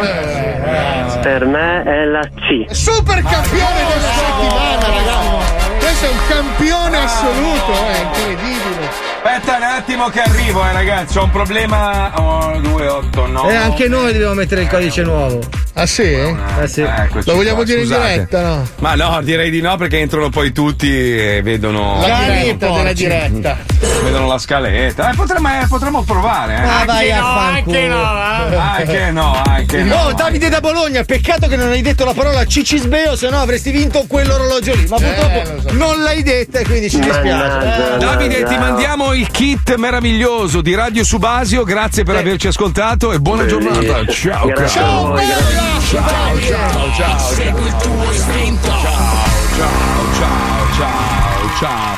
per me è la C. Super campione della settimana, ragazzi! Questo è un campione assoluto, è incredibile. Aspetta un attimo che arrivo, eh, ragazzi. Ho un problema. Oh, 2, 8, 9. E anche noi dobbiamo mettere il codice nuovo. Ah sì? Eh sì. Eccoci Lo vogliamo qua, dire scusate. in diretta, no? Ma no, direi di no perché entrano poi tutti e vedono. La diretta della diretta. Vedono la scaletta. Eh, potremmo, eh, potremmo provare, eh. Ah, vai a Anche no, eh. Anche no, anche no. Oh, Davide da Bologna, peccato che non hai detto la parola Cicisbeo, se no avresti vinto quell'orologio lì. Ma purtroppo non l'hai detta e quindi ci dispiace. Eh, Davide, ti mandiamo il kit meraviglioso di Radio Subasio. Grazie per averci ascoltato e buona giornata. Ciao, Grazie caro. Ciao, ciao, ciao. Segui il tuo istinto. Ciao, ciao, ciao, ciao.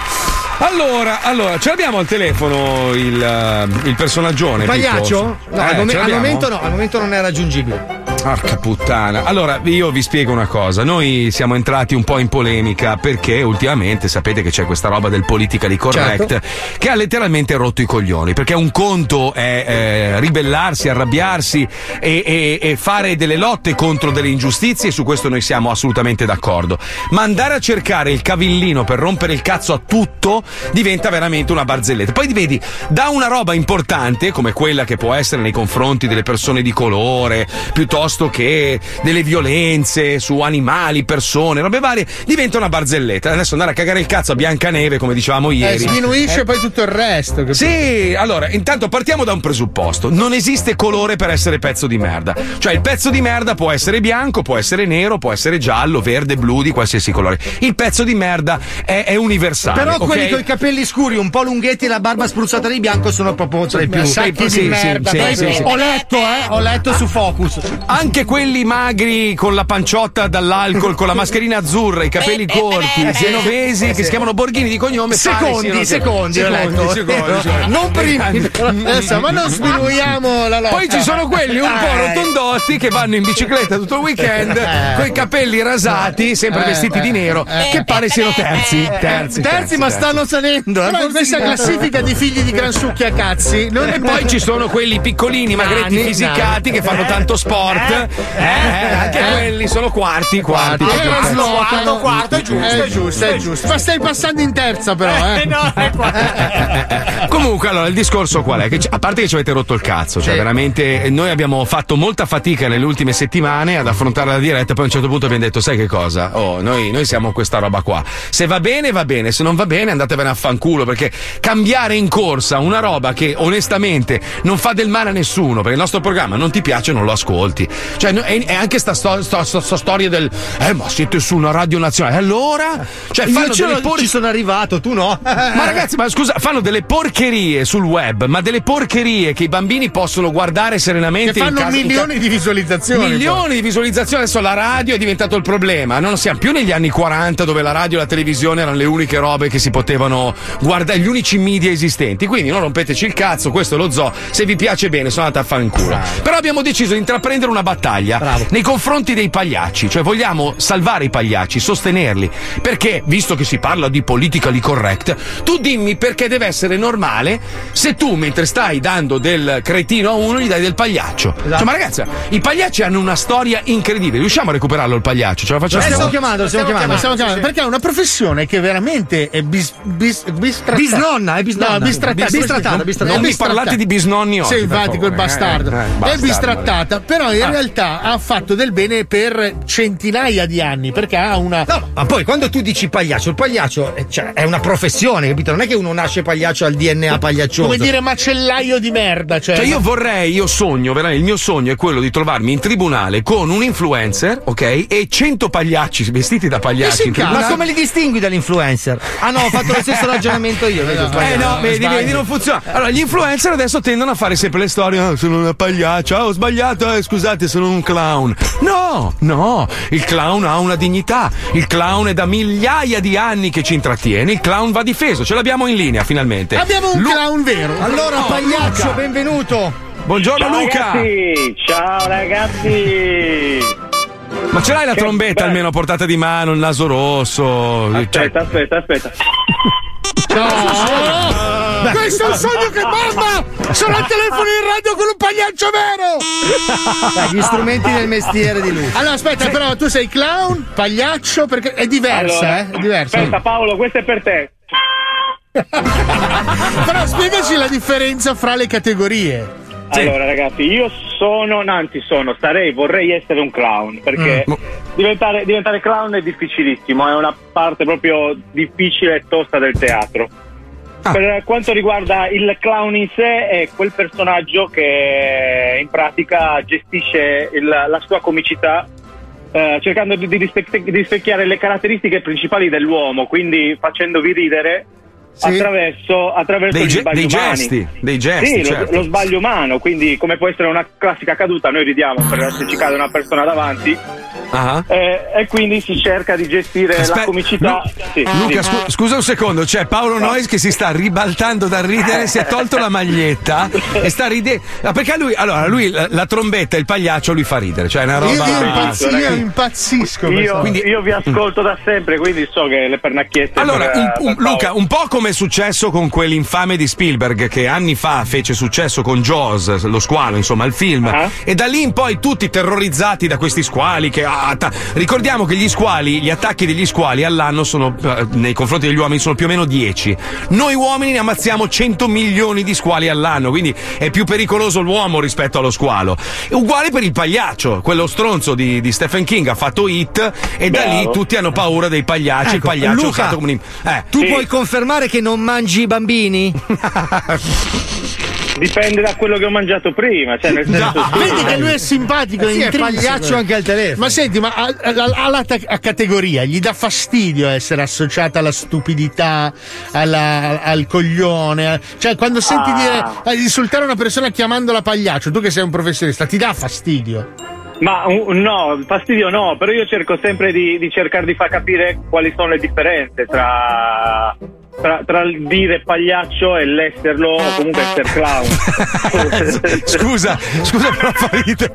Allora, allora, ce l'abbiamo al telefono il, eh, il personaggione. Pagliaccio? Pippo? No, Eh, al, mom- al momento no, al momento non è raggiungibile. Porca puttana. Allora, io vi spiego una cosa. Noi siamo entrati un po' in polemica perché ultimamente sapete che c'è questa roba del politically correct Certo. che ha letteralmente rotto i coglioni. Perché un conto è eh, ribellarsi, arrabbiarsi e, e- e fare delle lotte contro delle ingiustizie, e su questo noi siamo assolutamente d'accordo. Ma andare a cercare il cavillino per rompere il cazzo a tutto diventa veramente una barzelletta. Poi vedi, da una roba importante come quella che può essere nei confronti delle persone di colore, piuttosto che delle violenze su animali, persone, robe varie, diventa una barzelletta. Adesso andare a cagare il cazzo a Biancaneve, come dicevamo Eh, ieri. sminuisce Eh, poi tutto il resto. capito? sì, allora, intanto partiamo da un presupposto. Non esiste colore per essere pezzo di merda. Cioè, il pezzo di merda può essere bianco, può essere nero, può essere giallo, verde, blu, di qualsiasi colore. Il pezzo di merda è, è universale. Però ok? quelli con i capelli scuri, un po' lunghetti e la barba spruzzata di bianco sono proprio tra i più. Sacchi sì, di sì, merda. sì, sì, sì. Ho letto, eh? Ho letto su Focus. Anche quelli magri con la panciotta dall'alcol, con la mascherina azzurra, i capelli corti, eh, genovesi eh, che sì. si chiamano Borghini di cognome. pare Secondi, secondi, ho secondi, letto. secondi, secondi. Non primi. Adesso, ma non sminuiamo la lotta. Poi ci sono quelli un po' Eh. rotondotti che vanno in bicicletta tutto il weekend Eh. con i capelli rasati, sempre Eh, vestiti di nero, che pare siano terzi. Terzi, Terzi, ma stanno salendo. Però in questa classifica di figli di gran succhi a cazzi. Non E poi ci sono quelli piccolini, magretti, fisicati, che fanno tanto sport. Eh, eh, anche quelli sono quarti, quarti. Eh, proprio quarti. slotano. Quarto, quarto, è giusto, È giusto, è giusto. Ma stai passando in terza, però, eh. Eh, no, <laughs> è qua. Comunque, allora, il discorso qual è? Che c- a parte che ci avete rotto il cazzo, cioè Sì. veramente eh, noi abbiamo fatto molta fatica nelle ultime settimane ad affrontare la diretta, poi a un certo punto abbiamo detto, sai che cosa? Oh, noi, noi siamo questa roba qua. Se va bene, va bene, se non va bene, andatevene a fanculo, perché cambiare in corsa una roba che onestamente non fa del male a nessuno, perché il nostro programma non ti piace, non lo ascolti. Cioè, è, è anche sta, sto- sto- sto- sto storia del, eh, ma siete su una radio nazionale, e allora? Cioè, Io fanno ci, delle ci por- sono arrivato, tu no. <laughs> ma ragazzi, ma scusa, fanno delle porcherie sul web, ma delle porcherie che i bambini possono guardare serenamente Che fanno casa- milioni ca- di visualizzazioni. Milioni di visualizzazioni, adesso la radio è diventato il problema. Non siamo più negli anni 40 dove la radio e la televisione erano le uniche robe che si potevano guardare, gli unici media esistenti. Quindi non rompeteci il cazzo, questo è lo zoo. Se vi piace bene, sono andate a fare in culo. Però abbiamo deciso di intraprendere una battaglia nei confronti dei pagliacci, cioè vogliamo salvare i pagliacci, sostenerli. Perché, visto che si parla di politically correct, tu dimmi perché deve essere normale se tu mentre stai dando del cretino a uno gli dai del pagliaccio. Cioè, ma ragazzi, i pagliacci hanno una storia incredibile. Riusciamo a recuperarlo il pagliaccio? Ce la facciamo? Eh, stiamo chiamando, stiamo chiamando. stiamo chiamando, perché è una professione che veramente è bis, bis, bistrattata. Bisnonna, è bisnonna. No, bistrattata. Bistrattata, bistrattata. Non È mi parlate di bisnonni oggi, Sì, infatti, quel favore. bastardo. Eh, eh, è bastardo, bistrattata, però in Ah. Realtà ha fatto del bene per centinaia di anni, perché ha una... No, ma poi quando tu dici pagliaccio, il pagliaccio è, cioè, è una professione, capito? Non è che uno nasce pagliaccio al DNA pagliaccioso. Come dire macellaio di merda. Cioè, Cioè, io vorrei, io sogno, veramente, il mio sogno è quello di trovarmi in tribunale con un influencer, ok? E 100 pagliacci vestiti da pagliacci. in ma come li distingui dall'influencer? Ah no, ho fatto lo stesso ragionamento io. ho Eh sbagliato. no, vedi, vedi, non funziona. Allora, gli influencer adesso tendono a fare sempre le storie. "Ah, sono una pagliaccia, ah, ho sbagliato, eh, scusate, sono un clown. No, no, il clown ha una dignità. Il clown è da migliaia di anni che ci intrattiene. Il clown va difeso. Ce l'abbiamo in linea, finalmente. Abbiamo un Lu- clown vero. Allora, No, pagliaccio, Luca. benvenuto. Buongiorno, Ciao Luca. ragazzi, ciao ragazzi. Ma ce l'hai la Che trombetta bello. almeno a portata di mano, il naso rosso? Cioè, Aspetta, aspetta, aspetta. No! Questo è un sogno che mamma! Sono al telefono in radio con un pagliaccio vero! Dai, gli strumenti del mestiere di lui. Allora aspetta, però tu sei clown, pagliaccio, perché è diversa, Allora, eh? È diversa. Aspetta Paolo, questo è per te. <laughs> Però spiegaci la differenza fra le categorie. Allora ragazzi, io sono, no, anzi sono, sarei, vorrei essere un clown, perché Mm. diventare, diventare clown è difficilissimo, è una parte proprio difficile e tosta del teatro. Ah. Per quanto riguarda il clown in sé, è quel personaggio che in pratica gestisce il- la sua comicità eh, cercando di, di rispec- di rispecchiare le caratteristiche principali dell'uomo, quindi facendovi ridere attraverso, attraverso Dei gli ge- sbagli dei umani. gesti, dei gesti, Sì, lo- certo. lo, sbaglio umano, quindi come può essere una classica caduta, noi ridiamo per se ci cade una persona davanti. Ah. eh, e quindi si cerca di gestire la Aspetta, comicità. Sì, Luca, sì. scu- scusa un secondo, c'è Paolo Nois che si sta ribaltando dal ridere, si è tolto la maglietta e sta ridendo. Perché a lui, allora, lui la, la trombetta e il pagliaccio lui fa ridere, cioè è una roba. Io, io impazz- io impazzisco. Io, questa- io vi ascolto da sempre, quindi so che le pernacchiette. Allora, per- un- un-. Luca, un po' come è successo con quell'infame di Spielberg che anni fa fece successo con Jaws, lo squalo, insomma, il film. Ah. E da lì in poi tutti terrorizzati da questi squali che ah, atta- ricordiamo che gli squali, gli attacchi degli squali all'anno sono eh, nei confronti degli uomini sono più o meno 10. Noi uomini ne ammazziamo 100 milioni di squali all'anno, quindi è più pericoloso l'uomo rispetto allo squalo. E uguale per il pagliaccio, quello stronzo di, di Stephen King ha fatto Hit e da lì Bravo. tutti hanno paura dei pagliacci, il Ecco, pagliaccio è Luca, usato come un... Eh. Tu puoi confermare che non mangi i bambini? <laughs> Dipende da quello che ho mangiato prima. Cioè nel senso, No, vedi che lui è simpatico, Eh sì, è pagliaccio anche al telefono. Ma senti, ma alla categoria gli dà fastidio essere associata alla stupidità, alla- al coglione? Cioè, quando senti Ah. dire eh, insultare una persona chiamandola pagliaccio, tu che sei un professionista, ti dà fastidio? Ma no, fastidio no, però io cerco sempre di, di cercare di far capire quali sono le differenze tra, tra, tra il dire pagliaccio e l'esserlo o comunque essere clown. <laughs> scusa, scusa però fa ridere.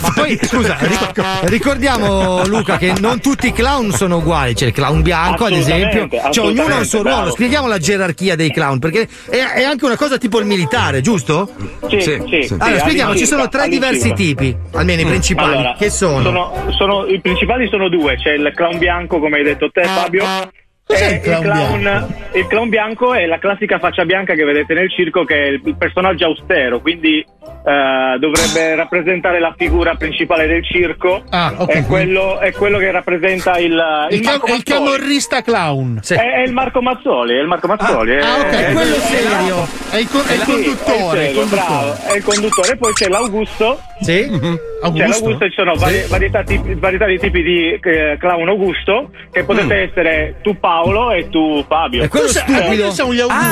Ma poi, scusa, ric- ricordiamo Luca che non tutti i clown sono uguali. C'è il clown bianco, ad esempio. Cioè, ognuno ha il suo ruolo. bravo. Spieghiamo la gerarchia dei clown, perché è, è anche una cosa tipo il militare, giusto? Sì, sì, sì, Allora, spieghiamo, ci sono tre diversi tipi, almeno i principali. Allora, che sono? sono- I principali sono due, c'è il clown bianco come hai detto te Fabio. Cos'è e il clown bianco? il clown bianco è la classica faccia bianca che vedete nel circo che è il, il personaggio austero, quindi eh, dovrebbe rappresentare la figura principale del circo. Ah, ok. È quello, è quello che rappresenta il, il, Il, ca- Marco il camorrista clown. È, è il Marco Mazzoli, è il Marco Mazzoli. è- Ah, ok, è- quello è- serio. È il, co- è il Sì, conduttore. è il il serio, conduttore. bravo, è il conduttore. Poi c'è l'Augusto. Sì? C'è Augusto? l'Augusto e ci sono vari- varietà, tipi- varietà di tipi di eh, clown Augusto, che potete essere tu Paolo e tu Fabio. È quello Cos'è? stupido. Ah, quelli sono gli Augusti.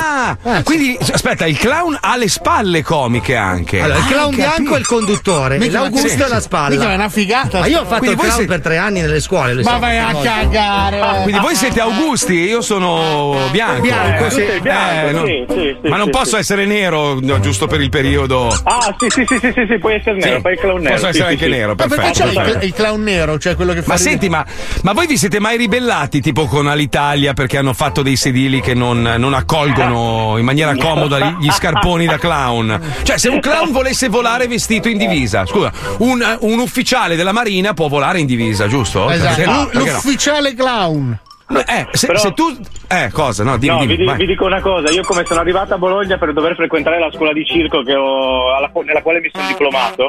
Ah, quindi aspetta, il clown ha le spalle comiche anche. Allora, il Ah, clown capito. bianco è il conduttore, Mica, l'Augusto sì, è la spalla. Mica, è una figata. Ma io ho fatto Quindi il clown siete- per tre anni nelle scuole. Ma so. vai a No. cagare. Quindi voi siete Augusti e io sono bianco. Bianco, Eh, sì. Bianco, eh, no- sì, sì, sì, ma non sì, posso sì. essere nero no, giusto per il periodo. Ah, sì, sì, sì, sì, sì, sì, puoi essere nero, puoi il clown nero. Posso essere anche nero, Ma perché perfetto. c'è il, cl- il clown nero, cioè quello che fa Ma senti, ma, ma voi vi siete mai ribellati tipo con Alitalia perché hanno fatto dei sedili che non, non accolgono in maniera comoda gli- scarponi da clown? Cioè, se un clown volesse volare vestito in divisa, scusa, un, un ufficiale della Marina può volare in divisa, giusto? Esatto. Perché no? L'u- Perché no? L'ufficiale clown. Eh, se, Però- se tu. Eh, cosa? No, dimmi, No, dimmi, vi, vi dico una cosa, io come sono arrivato a Bologna per dover frequentare la scuola di circo che ho- alla- nella quale mi sono diplomato,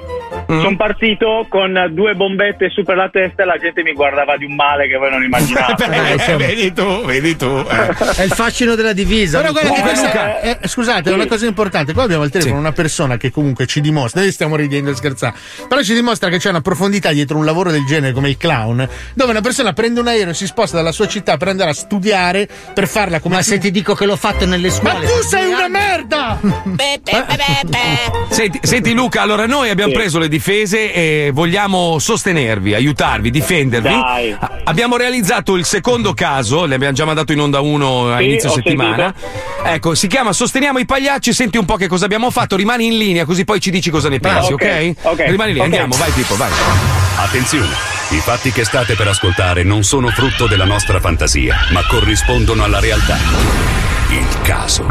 Mm. sono partito con due bombette su per la testa e la gente mi guardava di un male che voi non <laughs> immaginate. Eh, vedi tu, vedi tu. eh. È il fascino della divisa. Però guarda questa è, è- scusate, è una cosa importante. Qua abbiamo al telefono una persona che comunque ci dimostra, noi stiamo ridendo e scherzando, però ci dimostra che c'è una profondità dietro un lavoro del genere come il clown, dove una persona prende un aereo e si sposta dalla sua città per andare a studiare, per farla come Ma se ti dico che l'ho fatto nelle Ma scuole. tu sei una merda! <laughs> Senti, senti, Luca, allora noi abbiamo Sì. preso le difese e vogliamo sostenervi, aiutarvi, difendervi. Dai. A- Abbiamo realizzato il secondo caso, ne abbiamo già mandato in onda uno a Sì, inizio ho settimana. Ecco, si chiama Sosteniamo i pagliacci, senti un po' che cosa abbiamo fatto, rimani in linea così poi ci dici cosa ne pensi, ok? ok, ok, Rimani lì, ok. andiamo, vai Pippo, vai. Attenzione! I fatti che state per ascoltare non sono frutto della nostra fantasia, ma corrispondono alla realtà. Il caso.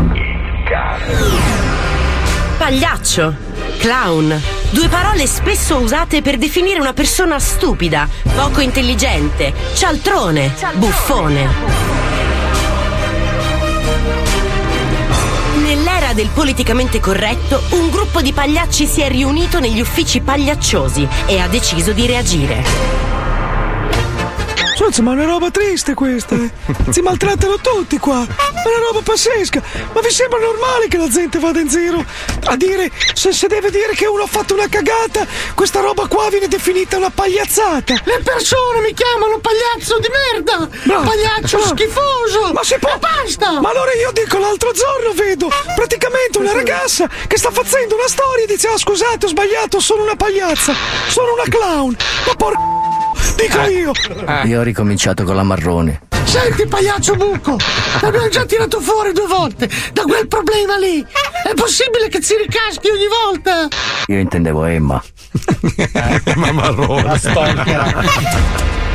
Pagliaccio, clown, due parole spesso usate per definire una persona stupida, poco intelligente, cialtrone, buffone. Del politicamente corretto, un gruppo di pagliacci si è riunito negli uffici pagliacciosi e ha deciso di reagire. Sozzo, ma è una roba triste questa. eh. <laughs> Si maltrattano tutti qua. È una roba pazzesca. Ma vi sembra normale che la gente vada in giro a dire se, se deve dire che uno ha fatto una cagata, questa roba qua viene definita una pagliazzata. Le persone mi chiamano pagliazzo di merda! Bravo, pagliaccio bravo. schifoso! Ma si può. E basta! Ma allora io dico l'altro giorno vedo praticamente una ragazza che sta facendo una storia e dice: Ah, scusate, ho sbagliato, sono una pagliazza, sono una clown. Ma porca dico io. Io ho ricominciato con la marrone. Senti, pagliaccio buco! L'abbiamo già tirato fuori due volte da quel problema lì! È possibile che ci ricaschi ogni volta? Io intendevo Emma. <laughs> Ma marrone.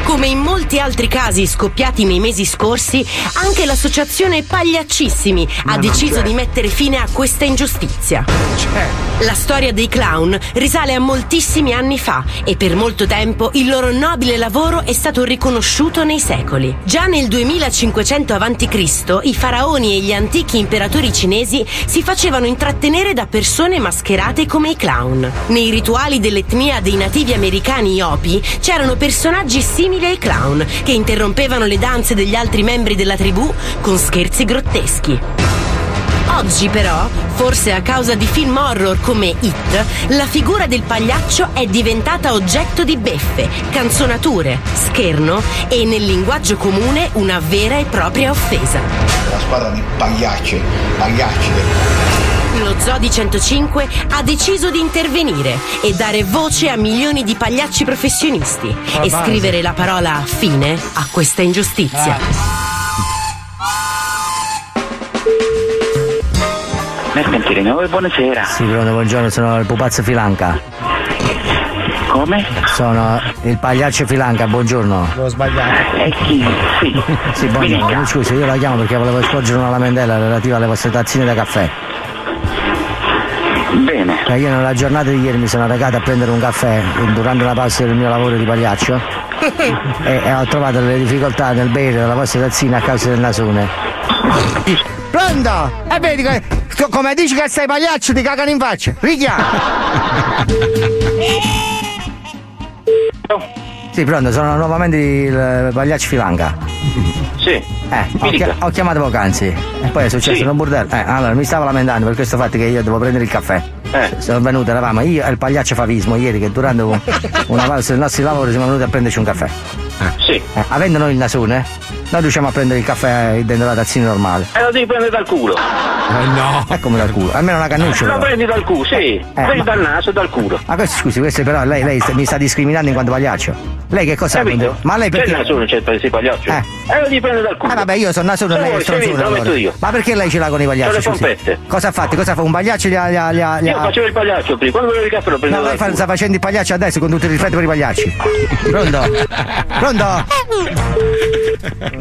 Come in molti altri casi scoppiati nei mesi scorsi, anche l'associazione Pagliaccissimi ha deciso di mettere fine a questa ingiustizia. La storia dei clown risale a moltissimi anni fa e per molto tempo il loro nobile lavoro è stato riconosciuto nei secoli. Già nel 2500 a.C. i faraoni e gli antichi imperatori cinesi si facevano intrattenere da persone mascherate come i clown. Nei rituali dell'etnia dei nativi americani Hopi c'erano personaggi simili ai clown che interrompevano le danze degli altri membri della tribù con scherzi grotteschi. Oggi però, forse a causa di film horror come It, la figura del pagliaccio è diventata oggetto di beffe, canzonature, scherno e nel linguaggio comune una vera e propria offesa. La squadra di pagliacci, pagliacci. Lo Zodi 105 ha deciso di intervenire e dare voce a milioni di pagliacci professionisti e base. scrivere la parola fine a questa ingiustizia. Mercantile nuovo buonasera. Sì, pronto, buongiorno, sono il pupazzo Filanca. Come? Sono il pagliaccio Filanca, buongiorno. L'ho sbagliato. E chi? Sì. Sì, buongiorno. Mi scusi, io la chiamo perché volevo scorgere una lamentela relativa alle vostre tazzine da caffè. Bene. io nella giornata di ieri mi sono recato a prendere un caffè durante la pausa del mio lavoro di pagliaccio <laughs> e, e ho trovato delle difficoltà nel bere la vostra tazzina a causa del nasone. Pronto? E vedi che co- come dici che sei pagliaccio ti cagano in faccia. Richiama. <laughs> Sì, pronto, sono nuovamente il pagliaccio Filanca. Sì. Eh, ho, chia- ho chiamato poc'anzi e poi è successo Sì. un bordello. Eh, allora mi stavo lamentando per questo fatto che io devo prendere il caffè. Eh. Sono venuto, eravamo io e il pagliaccio Favismo ieri che durante un- <laughs> una pausa del nostro lavoro siamo venuti a prenderci un caffè. Sì. Eh, avendo noi il nasone, noi riusciamo a prendere il caffè dentro la tazzina normale. E lo devi prendere dal culo. Eh no! È come dal culo, almeno una cannuccia. Lo però. prendi dal culo, sì. prendi ma- dal naso e dal culo. Ma questo scusi, questo però lei, lei mi sta discriminando in quanto pagliaccio. Lei che cosa ha? Capito? Ma lei C'è perché. il nasone, c'è il pagliaccio. Eh. E lo devi prendere dal culo. Eh vabbè, io sono nasone e Se lei è stronzone. lo allora. metto io. Ma perché lei ce l'ha con i pagliacci? C'ho le scusi? pompette. Cosa ha fatto? Cosa fa? Un pagliaccio gli ha. Gli ha, gli ha, Io facevo il pagliaccio prima, quando volevo il caffè lo No, prendevo lei dal fa- sta facendo il pagliaccio adesso con tutto il rispetto per i pagliacci. Pronto? Pronto? <laughs>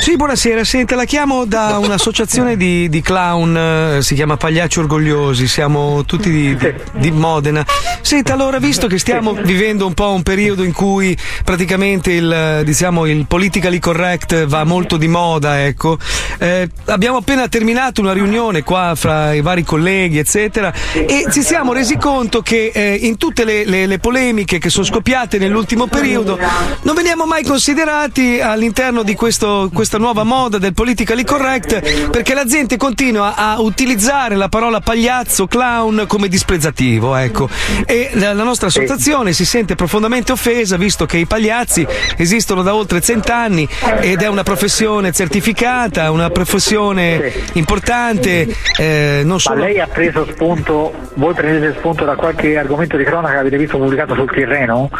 Sì, buonasera. Senta, la chiamo da un'associazione di, di clown, eh, si chiama Pagliacci Orgogliosi, siamo tutti di, di- di Modena. Senta, allora, visto che stiamo vivendo un po' un periodo in cui praticamente il, diciamo, il politically correct va molto di moda, ecco, eh, abbiamo appena terminato una riunione qua fra i vari colleghi, eccetera, e ci siamo resi conto che eh, in tutte le, le- le polemiche che sono scoppiate nell'ultimo periodo non veniamo mai considerati all'interno di questo- questa nuova moda del politically correct perché la gente continua a utilizzare la parola pagliazzo, clown come disprezzativo, ecco. E la, la nostra associazione si sente profondamente offesa visto che i pagliazzi esistono da oltre cent'anni ed è una professione certificata, una professione importante, eh, non Ma solo... lei ha preso spunto, voi prendete spunto da qualche argomento di cronaca che avete visto pubblicato sul Tirreno?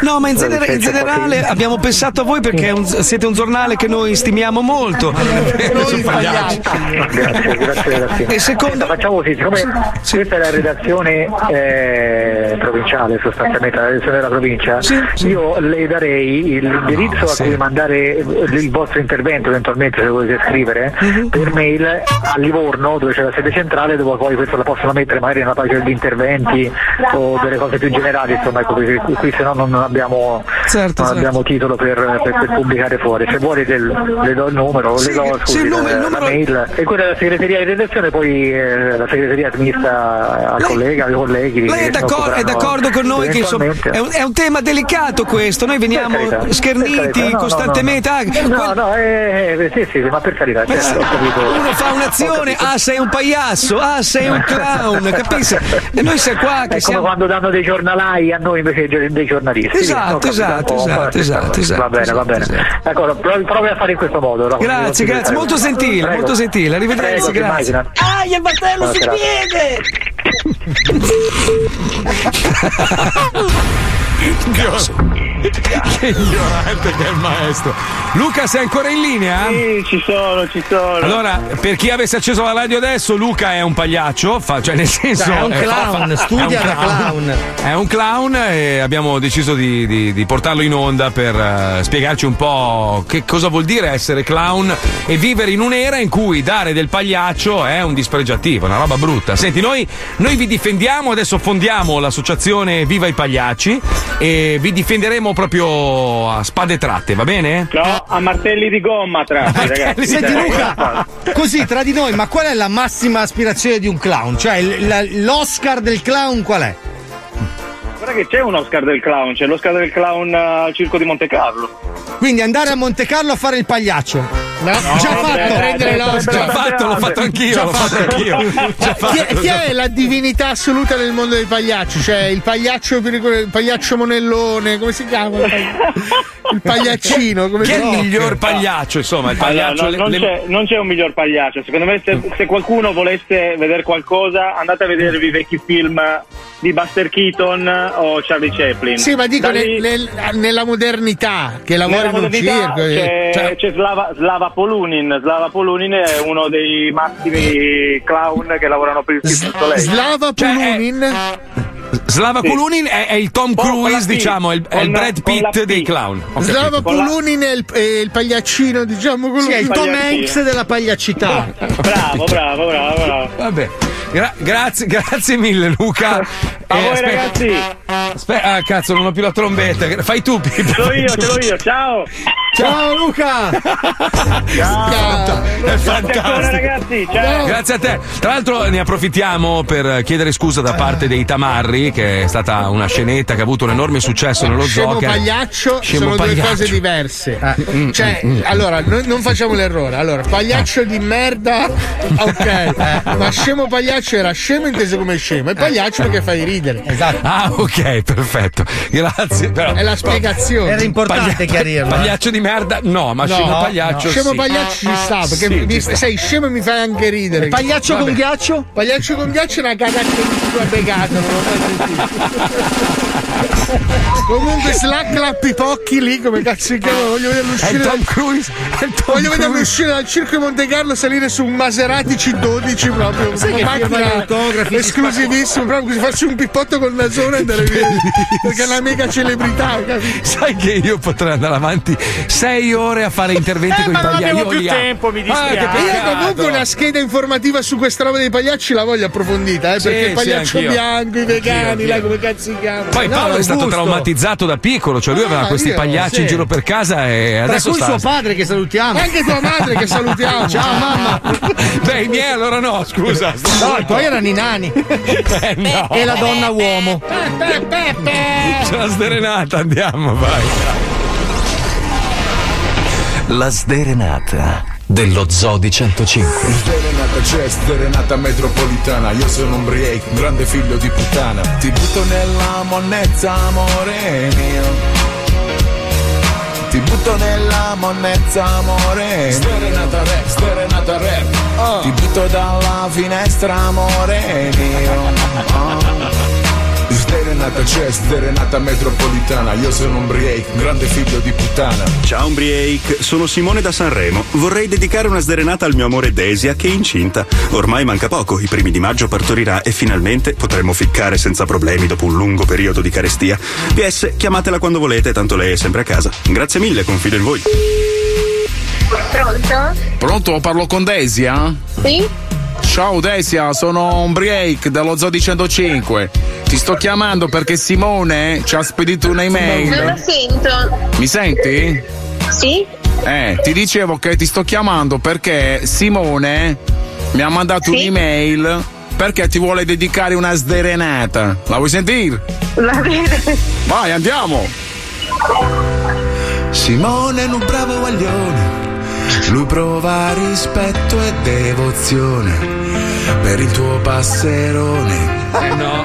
No, ma in, Dove genera- in generale abbiamo pensato a voi perché è un- siete un giornale che noi stimiamo molto. Noi Grazie, grazie, grazie. E secondo- facciamo così, siccome questa è la redazione eh, provinciale, sostanzialmente la redazione della provincia, io le darei l'indirizzo a cui mandare il vostro intervento, eventualmente se volete scrivere, Mhm. per mail a Livorno, dove c'è la sede centrale, dove poi questo la possono mettere magari in una pagina di interventi o delle cose più generali, insomma, ecco, perché qui, qui se no non abbiamo, Certo, non certo. abbiamo titolo per, per- per pubblicare fuori. Se vuole del- le do il numero, Sì, le do sì, scusi, il numero- la, il la numero- mail e quella della segreteria di redazione, poi eh, la segreteria smista al collega, ai colleghi. Lei è, che d'accor- è d'accordo con noi che insomma, è un, è un tema delicato questo, noi veniamo carità, scherniti no, costantemente. Ah, No, no, quel- no, eh, eh, sì, sì, ma per carità, certo, ho capito. uno fa un'azione, ah sei un pagliasso, ah sei un clown, capisci? E noi siamo qua che È come siamo... quando danno dei giornalai a noi invece dei giornalisti. Esatto, esatto, esatto, esatto, esatto, Va bene, va bene. D'accordo, provi, provi a fare in questo modo. no? Grazie, grazie, molto gentile, Prego. molto gentile, arrivederci, Prego, grazie. Ah, il battello sul piede! <laughs> che ignorante che è il maestro. Luca, sei ancora in linea? Sì, ci sono, ci sono. Allora, per chi avesse acceso la radio adesso, Luca è un pagliaccio, fa- cioè nel senso. Cioè, è un clown, fa- studia è un da clown. È un clown e abbiamo deciso di, di- di portarlo in onda per eh, spiegarci un po' che cosa vuol dire essere clown e vivere in un'era in cui dare del pagliaccio è un dispregiativo, una roba brutta. Senti, noi, noi vi difendiamo, adesso fondiamo l'associazione Viva i Pagliacci e vi difenderemo proprio a spade tratte, va bene? No, a martelli di gomma, tratti, ragazzi. Senti Luca, così tra di noi, ma qual è la massima aspirazione di un clown? Cioè il- la- l'Oscar del clown qual è? Guarda che c'è un Oscar del clown, c'è l'Oscar del clown eh, al circo di Monte Carlo. Quindi andare a Monte Carlo a fare il pagliaccio. già fatto. beh, prendere l'Oscar. Già fatto, l'ho fatto anch'io, Già l'ho fatto anch'io. Già Chi è, chi è la divinità assoluta del mondo dei pagliacci? Cioè il pagliaccio, il pagliaccio monellone, come si chiama? Il pagli- Il pagliaccino, come Chi è il miglior pagliaccio, insomma, il Allora, pagliaccio. no, le- non, le- c'è, non c'è un miglior pagliaccio. Secondo me, se, se qualcuno volesse vedere qualcosa, andate a vedervi i vecchi film di Buster Keaton o Charlie Chaplin. Sì, ma dico nel- lì- nel- nella modernità che lavora Nella in un modernità circo. eh. c'è, Cioè, c'è Slava, Slava Polunin. Slava Polunin è uno dei massimi clown che lavorano per il du Soleil. Slava Pulunin. Slava Sì. Pulunin è, è il Tom la Cruise, P. diciamo, è il, è il Brad la Pitt dei clown. Ho Slava. Pulunin è il, è il pagliaccino, diciamo quello Sì, è il Tom. Hanks della pagliacità. Bravo, bravo, bravo, bravo. Vabbè. Gra- grazie, grazie mille, Luca. A Eh, voi aspetta- ragazzi, Aspetta, ah, cazzo, non ho più la trombetta. Fai tu, Pippo. ce l'ho io, ce l'ho io, ciao! Ciao Luca! Ciao! È Grazie ancora fantastico. ragazzi, ciao! Grazie a te. Tra l'altro ne approfittiamo per chiedere scusa da parte dei Tamarri, che è stata una scenetta che ha avuto un enorme successo nello Scemo Zocker. pagliaccio Scemo sono due pagliaccio. cose diverse. mm, cioè, mm, mm. allora, noi non facciamo l'errore. Allora, pagliaccio di merda, <laughs> ok. Ma scemo pagliaccio era scemo inteso come scemo, e pagliaccio perché fai ridere. Esatto. Ah, ok, perfetto. Grazie. Però, È la spiegazione. Era importante Paglia- chiarirlo. eh. Pagliaccio di merda, no, ma No, scemo no, pagliaccio. Scemo sì. pagliaccio ci sta, perché Sì, mi- ci sta. sei scemo e mi fai anche ridere. E pagliaccio con ghiaccio? Pagliaccio con ghiaccio è una cagata ha begato, non sentito. <laughs> Comunque slacca pipocchi lì, come cazzo si chiama? Voglio vederlo È uscire. il Tom dal- Cruise. È Tom Voglio vederlo uscire dal circo di Monte Carlo salire su un Maserati C12 proprio. Sai che gli autografi, esclusivissimo, proprio così farsi un pippotto col nasone e andare via. Perché è una mega celebrità, capito? Sai che io potrei andare avanti sei ore a fare interventi Eh, con i ma non pagliacci. abbiamo Io più tempo, mi Ah, dispiace. Io peccato. comunque una scheda informativa su questa roba dei pagliacci la voglio approfondita, eh, Sì, perché il sì, pagliaccio anch'io. bianco, i vegani, là come cazzo si chiama? Poi No, Paolo è stato traumatizzato da piccolo, cioè lui aveva Ah, questi io, pagliacci sì. in giro per casa e Tra adesso cui sta. suo padre che salutiamo. Anche tua madre che salutiamo. Ciao mamma. Beh, i miei allora no, scusa. No, i tuoi erano i nani. <laughs> Eh, no. E la donna uomo. C'è la sdrenata, andiamo, vai. La sderenata dello Zodi 105. Sderenata c'è, sderenata metropolitana Io sono un break, un grande figlio di puttana Ti butto nella monnezza, amore mio ti butto nella monnezza, amore Sderenata rap, sderenata rap Ti butto dalla finestra, amore mio Ah. Sderenata c'è, sderenata metropolitana Io sono un break, grande figlio di puttana Ciao Umbriake, sono Simone da Sanremo. Vorrei dedicare una sderenata al mio amore Desia che è incinta. Ormai manca poco, i primi di maggio partorirà e finalmente potremo ficcare senza problemi dopo un lungo periodo di carestia. PS, chiamatela quando volete, tanto lei è sempre a casa. Grazie mille, confido in voi. Pronto? Pronto? Parlo con Desia? Sì? Ciao Desia, sono un break dello Zodi 105. Ti sto chiamando perché Simone ci ha spedito Non la un'email. sento. Mi senti? Sì? Eh, ti dicevo che ti sto chiamando perché Simone mi ha mandato un'email perché ti vuole dedicare una sderenata. La vuoi sentire? Va bene. Vai, andiamo! Simone è un bravo guaglione Lui prova rispetto e devozione Per il tuo passerone. Eh no.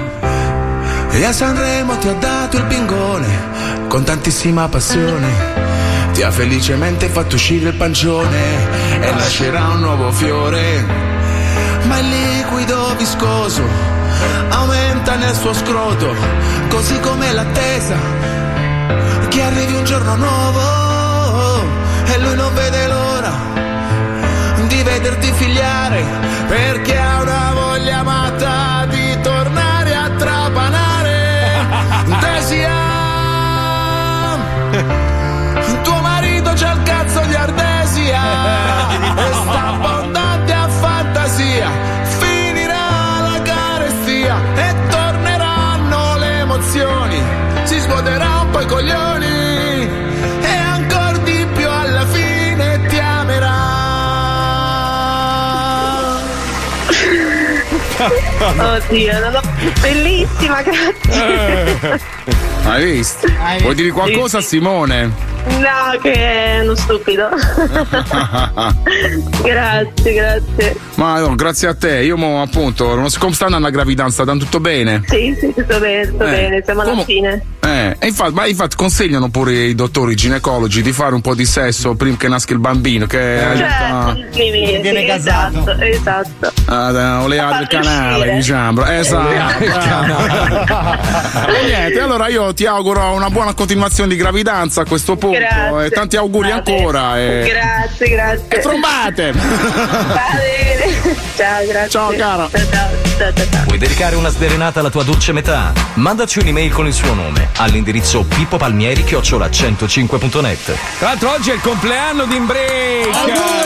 E a Sanremo ti ha dato il bingone Con tantissima passione. Ti ha felicemente fatto uscire il pancione E lascerà un nuovo fiore. Ma il liquido viscoso Aumenta nel suo scroto Così come l'attesa che arrivi un giorno nuovo e lui non vede l'ora di vederti figliare perché ha una voglia matta di tornare a trapanare. <laughs> Desia tuo marito c'ha il cazzo di Ardesia. <laughs> E sta abbondante a fantasia. Finirà la carestia e torneranno le emozioni. Si svuoterà un po' i coglioni <laughs> Oddio, non ho... bellissima, grazie. Hai visto? Vuoi dire qualcosa a Simone? No, che è uno stupido. <laughs> grazie, grazie. Ma no, grazie a te. Io mo, appunto, non so come sta andando la gravidanza, sta tutto bene? Sì, sì, tutto bene, tutto Eh, bene, siamo alla come- fine. Eh, e infatti, ma infatti consigliano pure i dottori ginecologi di fare un po' di sesso prima che nasca il bambino, che aiuta Certo, sì, sì, viene esatto, esatto. ad uh, oleare il canale, diciamo. Esatto. e niente, allora io ti auguro una buona continuazione di gravidanza a questo punto. Grazie. E tanti auguri Va bene. ancora. E... Grazie, grazie. E! Va bene. Ciao, grazie. Ciao, cara. Ciao, ciao. Vuoi dedicare una sderenata alla tua dolce metà? Mandaci un'email con il suo nome all'indirizzo pippopalmieri 105.net. Tra l'altro oggi è il compleanno di Embrick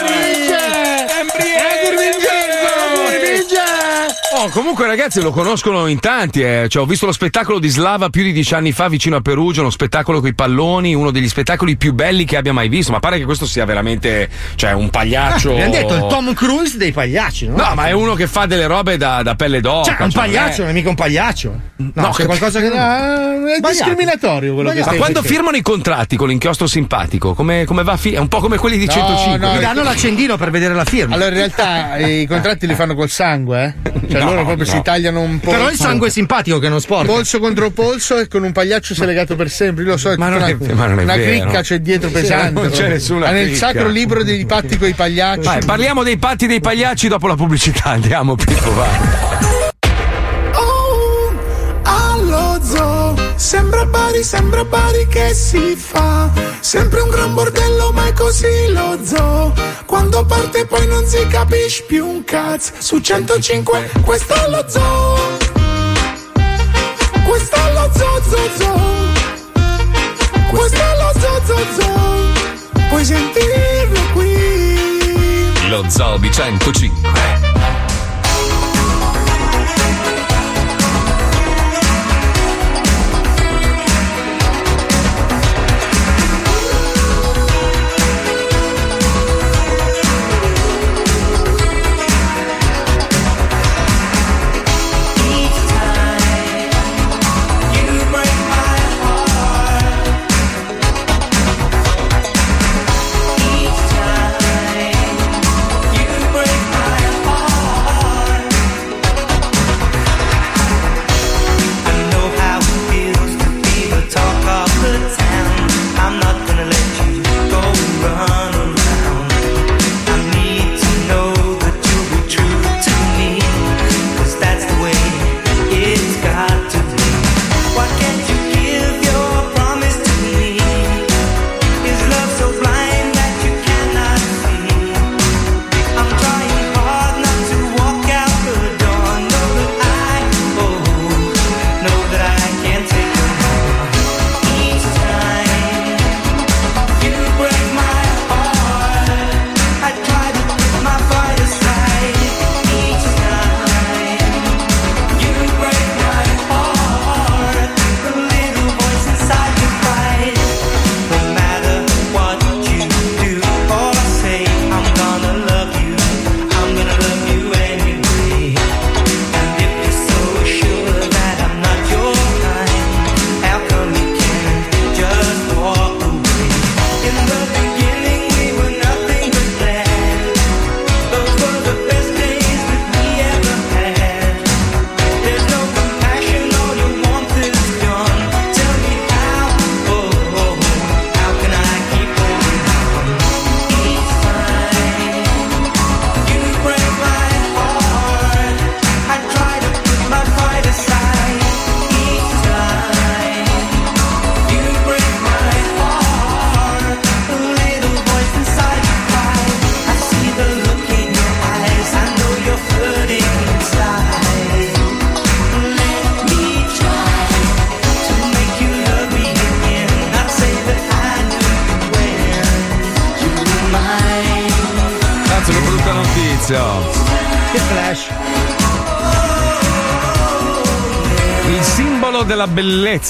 Oh, comunque ragazzi lo conoscono in tanti, eh. Cioè, ho visto lo spettacolo di Slava più di dieci anni fa vicino a Perugia, uno spettacolo con i palloni, uno degli spettacoli più belli che abbia mai visto, ma pare che questo sia veramente cioè, un pagliaccio. Mi hanno detto il Tom Cruise dei pagliacci, no? No, ma è uno che fa delle robe da, da pelle d'oca. Cioè, un cioè, non è- pagliaccio, non è mica un pagliaccio. No, No, c'è che- qualcosa che Ah, è discriminatorio quello che Ma stai quando facendo. firmano i contratti con l'inchiostro simpatico, come, come va a fi- È un po' come quelli di No, 105. no, Mi danno l'accendino per vedere la firma. Allora, in realtà i contratti li fanno col sangue, eh? <laughs> Cioè, No, loro proprio no. si tagliano un po'. Però il sangue è simpatico che non sporca. Polso contro polso e con un pagliaccio sei legato per sempre. Io lo so, è Ma non è- una, ma non è una vero. cricca c'è dietro pesante. non c'è nessuna Ma nel sacro libro dei patti con i pagliacci. Vai, parliamo dei patti dei pagliacci dopo la pubblicità. Andiamo, Pippo, vai. Sembra Bari, sembra Bari che si fa. Sempre un gran bordello, ma è così lo zoo. Quando parte poi non si capisce più un cazzo. Su 105, questo è lo zoo. Questo è lo zoo, zoo, zoo. Questo è lo zoo, zoo, zoo. Puoi sentirlo qui. Lo Zoo di 105.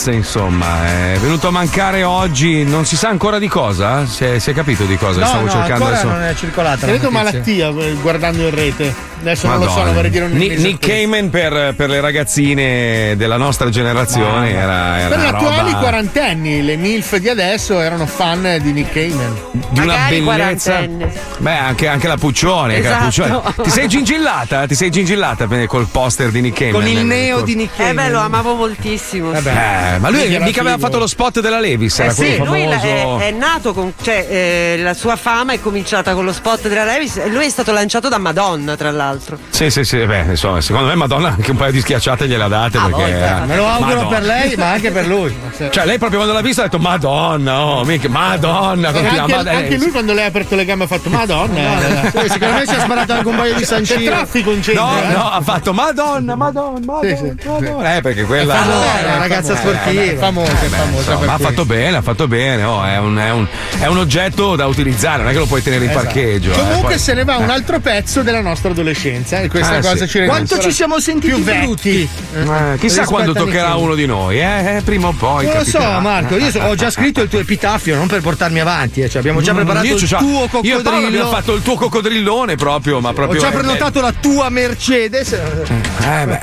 Bellezza, insomma, è venuto a mancare oggi, non si sa ancora di cosa? Si è, si è capito di cosa? No, Stavo no, cercando ancora adesso. non è circolata. la Credo malattia eh, guardando in rete. Adesso non lo so, Madonna. non vorrei dire un Nick, Nick Cayman per, per le ragazzine della nostra generazione era, era Per gli attuali quarantenni, le MILF di adesso erano fan di Nick Cayman. di una bellezza. Beh, anche, anche la Puccione. anche la Esatto. Puccione. Ti sei gingillata? Ti sei gingillata col poster di Nick Cayman? Nick Eh beh, lo amavo moltissimo. sì. Eh, ma lui mica aveva fatto lo spot della Levis, Eh era sì, lui la- è, è nato con. cioè, eh, la sua fama è cominciata con lo spot della Levis e lui è stato lanciato da Madonna, tra l'altro. Sì, sì, sì, beh, insomma, secondo me Madonna anche un paio di schiacciate gliela date perché. era- Me lo auguro Madonna. per lei, ma anche per lui. Cioè, lei proprio quando l'ha visto ha detto Madonna, oh, mica, Madonna, continua, anche, ma- anche eh, lui quando lei ha aperto le gambe ha fatto Madonna. Sì, secondo me ci ha sparato anche un paio di sancine. C'è traffico in centro. No, eh. no, ha fatto Madonna, Madonna, Madonna, Madonna. Eh, perché quella. famosa, è una ragazza sportiva. Eh, famosa, famosa ma ha fatto bene, ha fatto bene. oh, è, un, è un- è un oggetto da utilizzare, non è che lo puoi tenere in Esatto. parcheggio. eh, Comunque poi- se ne va un eh. altro pezzo della nostra adolescenza e questa Ah, cosa sì. ci rende Quanto ci siamo sentiti più vecchi. brutti. Eh, chissà quando toccherà uno di noi, eh, eh, prima o poi. Non lo so. Marco. Io so- ho già scritto il tuo epitaffio, non per portarmi avanti. eh, cioè, abbiamo già Mm, preparato io il c'ho- tuo Io e Paolo abbiamo coccodrillo. fatto il tuo coccodrillone proprio, ma Ho proprio. già eh, prenotato la tua Mercedes. Eh, beh,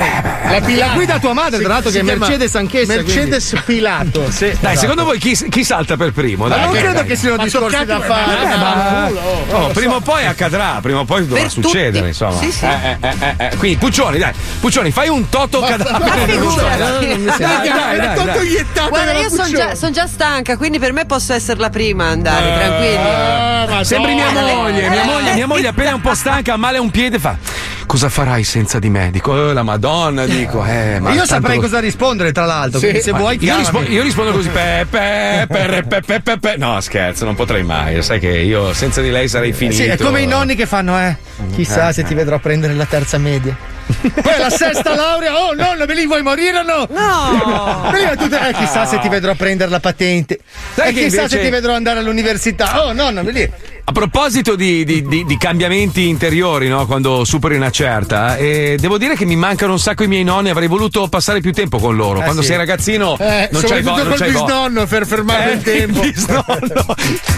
La Pilato. guida tua madre, tra l'altro, che è Mercedes anch'essa. Mercedes Pilato. Sì, Dai, esatto. secondo voi chi, chi salta per primo? Ma Dai, non dai, credo dai. che siano Ma discorsi da fare. ma- Eh, ma- ma- Oh, prima o poi accadrà, prima o poi dovrà Per succedere, tutti. insomma. Sì, sì. Eh, eh, eh, eh. Quindi, Puccioni, dai, Puccioni, fai un toto cadavere. ma dai. Non mi Dai, sembra. dai, dai, Tutto dai. Guarda, io sono già, son già stanca, quindi per me posso essere la prima a andare, Ah, tranquilli. ma Sembri mia moglie, mia moglie, mia moglie appena un po' stanca, male a un piede, fa. Cosa farai senza di me? Dico, eh, la Madonna, dico, eh, ma Io tanto saprei lo- cosa rispondere, tra l'altro. Sì. se Ma vuoi, io, rispondo, io rispondo così pe, pe, pe, pe, pe, pe, pe. no scherzo non potrei mai sai che io senza di lei sarei finito Sì, è come i nonni che fanno, eh. Chissà Eh, se eh. ti vedrò prendere la terza media. Poi la sesta laurea, oh nonno, me li vuoi morire o no? No! Prima tu te- eh, chissà se ti vedrò prendere la patente. Sai e che chissà invece- se ti vedrò andare all'università. Oh nonno, vedi. a proposito di, di- di- di cambiamenti interiori no? quando superi una certa eh, devo dire che mi mancano un sacco i miei nonni avrei voluto passare più tempo con loro Eh, quando sì. sei ragazzino Eh, non c'hai voglia col bisnonno per fermare Eh, il tempo. il bisnonno.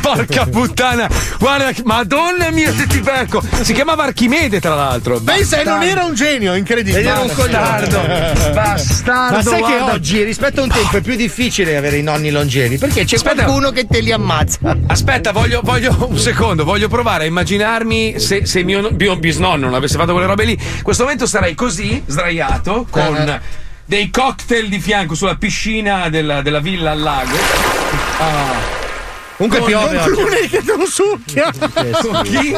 Porca puttana, guarda, madonna mia, se ti becco. Si chiamava Archimede, tra l'altro. Pensa, non era un genio, incredibile. Era un coglione. <laughs> Bastardo. Ma sai che oggi, rispetto a un tempo, è più difficile avere i nonni longevi? Perché c'è Aspetta. qualcuno che te li ammazza. Aspetta, voglio, voglio un secondo, voglio provare a immaginarmi se, se mio, mio bisnonno non avesse fatto quelle robe lì. In questo momento sarei così, sdraiato, con Eh. dei cocktail di fianco sulla piscina della, della villa al lago. Ah. Comunque piove Con oggi. Clooney che te lo succhia. Con chi?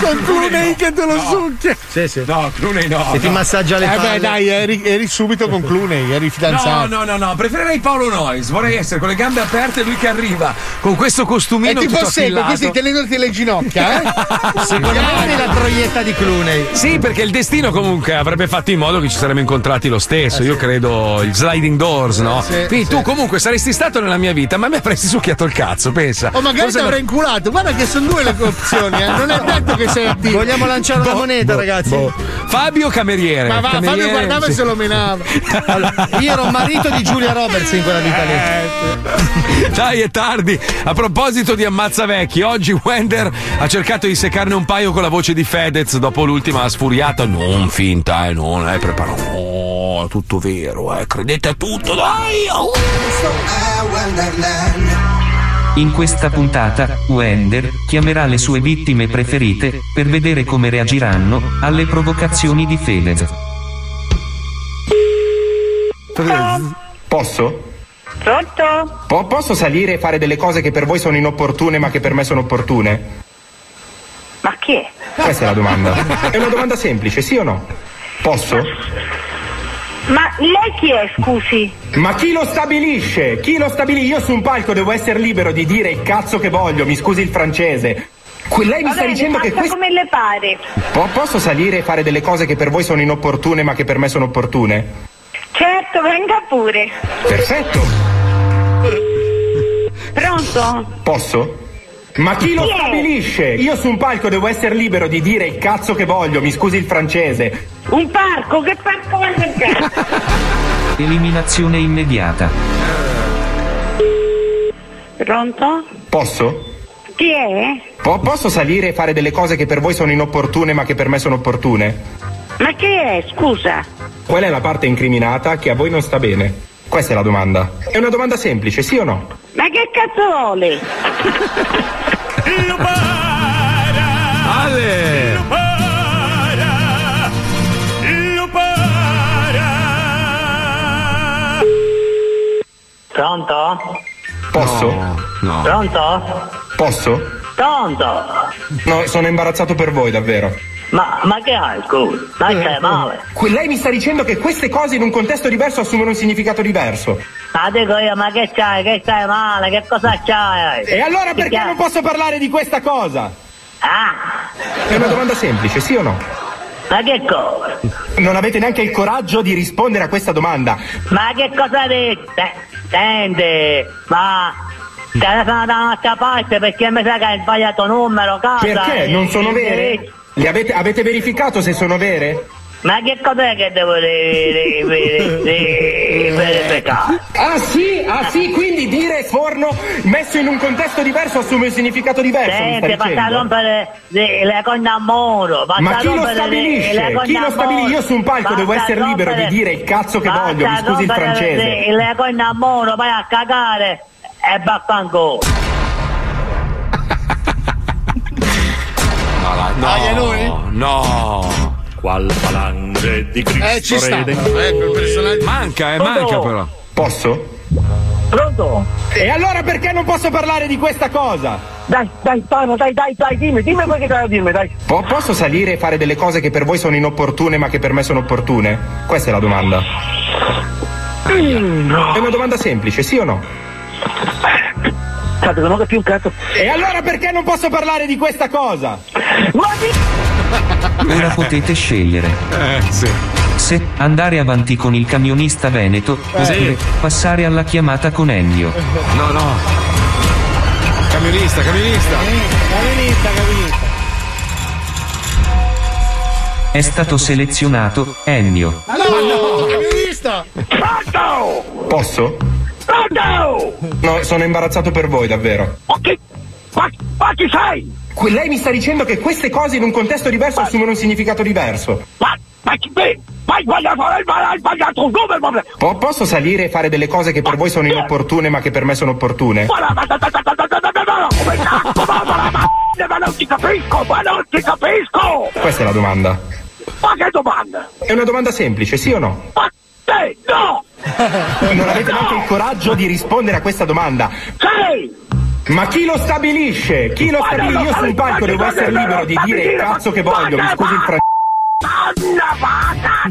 Con Clooney che te lo succhia. Sì, sì. No, Clooney no. Che ti no. massaggia le Eh palle. beh, dai, eri, eri subito con Clooney, eri No, fidanzato. no, no, no, preferirei Paolo Noyes. Vorrei essere con le gambe aperte e lui che arriva con questo E costumino ti tutto posseggo affilato. così tenendoti le ginocchia, eh? Secondo me eri la proietta di Clooney. Sì, perché il destino comunque avrebbe fatto in modo che ci saremmo incontrati lo stesso. Io credo il sliding doors, no? Sì, Quindi sì. tu comunque saresti stato nella mia vita, ma mi avresti succhiato il cazzo, pensa. O magari ti avrei inculato. Guarda che sono due le opzioni, eh. Non è detto che sei attivo. Vogliamo lanciare una Boh, moneta, boh, ragazzi? boh. Fabio Cameriere. Ma va, Fabio Cameriere, guardava sì. e se lo menava. <laughs> Allora, io ero marito di Giulia Roberts in quella vita lì. Dai, è tardi. A proposito di ammazza vecchi, oggi Wender ha cercato di seccarne un paio con la voce di Fedez dopo l'ultima sfuriata. Non finta, eh, non è preparato. No, è tutto vero, eh. Credete a tutto, dai. oh. In questa puntata, Wender chiamerà le sue vittime preferite per vedere come reagiranno alle provocazioni di Fedez. Posso? Pronto? Po- posso salire e fare delle cose che per voi sono inopportune ma che per me sono opportune? Ma chi è? Questa è la domanda. È una domanda semplice, sì o no? Posso? Ma lei chi è, scusi? Ma chi lo stabilisce? Chi lo stabilisce? Io su un palco devo essere libero di dire il cazzo che voglio, mi scusi il francese. Que- Lei mi Va sta bene, dicendo che questo... come le pare. Po- posso salire e fare delle cose che per voi sono inopportune ma che per me sono opportune? Certo, venga pure. Perfetto. Pronto? Posso? Ma chi lo è? stabilisce? Io su un palco devo essere libero di dire il cazzo che voglio, mi scusi il francese. Un parco? Che parco vuoi cercare? <laughs> Eliminazione immediata. Pronto? Posso? Chi è? Po- posso salire e fare delle cose che per voi sono inopportune ma che per me sono opportune? Ma chi è? Scusa. Qual è la parte incriminata che a voi non sta bene? Questa è la domanda. È una domanda semplice, sì o no? Ma che cazzo vuole? Ale! Pronto? Posso? No. Pronto? Posso? Pronto? No, sono imbarazzato per voi, davvero. Ma, ma che hai, scusa? Ma stai male? Lei mi sta dicendo che queste cose in un contesto diverso assumono un significato diverso. Ma dico io, ma che c'hai? Che stai male? Che cosa c'hai? E allora Ti perché chiami- non posso parlare di questa cosa? Ah, È una domanda semplice, sì o no? ma che cosa? Non avete neanche il coraggio di rispondere a questa domanda. Ma che cosa dite? Senti, ma... Telefono da un'altra parte perché mi sa che hai sbagliato numero, casa. Perché? Non sono vere? Le avete, avete verificato se sono vere? Ma che cos'è che devo ri- ri- ri- ri- verificare? Ah sì, ah sì, quindi dire forno messo in un contesto diverso assume un significato diverso. Senti, sta basta rompere le, le conne a muro. Ma chi lo le- stabilisce? le conne Chi lo stabilisce? Io su un palco devo Basta essere libero di dire il cazzo che voglio, mi scusi il francese. Le, le conne a muro, vai a cagare e vaffanculo. No, la- no, Dai, a noi? no. Qual falange di Cristo Eh, ci sta. personaggio. Manca, eh, manca però. Posso? Pronto? E allora perché non posso parlare di questa cosa? Dai, dai, parla, dai, dai, dai, dimmi, dimmi quello che devi dirmi, dai. Po- posso salire e fare delle cose che per voi sono inopportune ma che per me sono opportune? Questa è la domanda. Mm, È una domanda semplice, sì o no? Cazzo, non ho più un cazzo. E allora perché non posso parlare di questa cosa? Ora potete scegliere. Eh, sì. Se andare avanti con il camionista veneto oppure passare alla chiamata con Ennio. No, no. Camionista, camionista. Camionista, camionista. È stato selezionato Ennio. Ma no, camionista. Pronto? Posso? Pronto? No, sono imbarazzato per voi, davvero. Ok, ma, ma chi sei? Que- lei mi sta dicendo che queste cose in un contesto diverso assumono un significato diverso. Ma, ma chi sei? Ma hai sbagliato, un numero, ma... Po- posso salire e fare delle cose che per voi sono inopportune ma che per me sono opportune? Ma, ma, ma, ma, ma, ma, ma, ma, ma, ma, ma, ma, ma, ma, ma non ti capisco, ma non ti capisco! Questa è la domanda. Ma che domanda? È una domanda semplice, sì o no? Ma te, no! Non avete neanche il coraggio di rispondere a questa domanda. Sei! Ma chi lo stabilisce? Chi lo stabilisce? Io sul palco devo essere libero di dire il cazzo che voglio, mi scusi il francese. Anna vacca!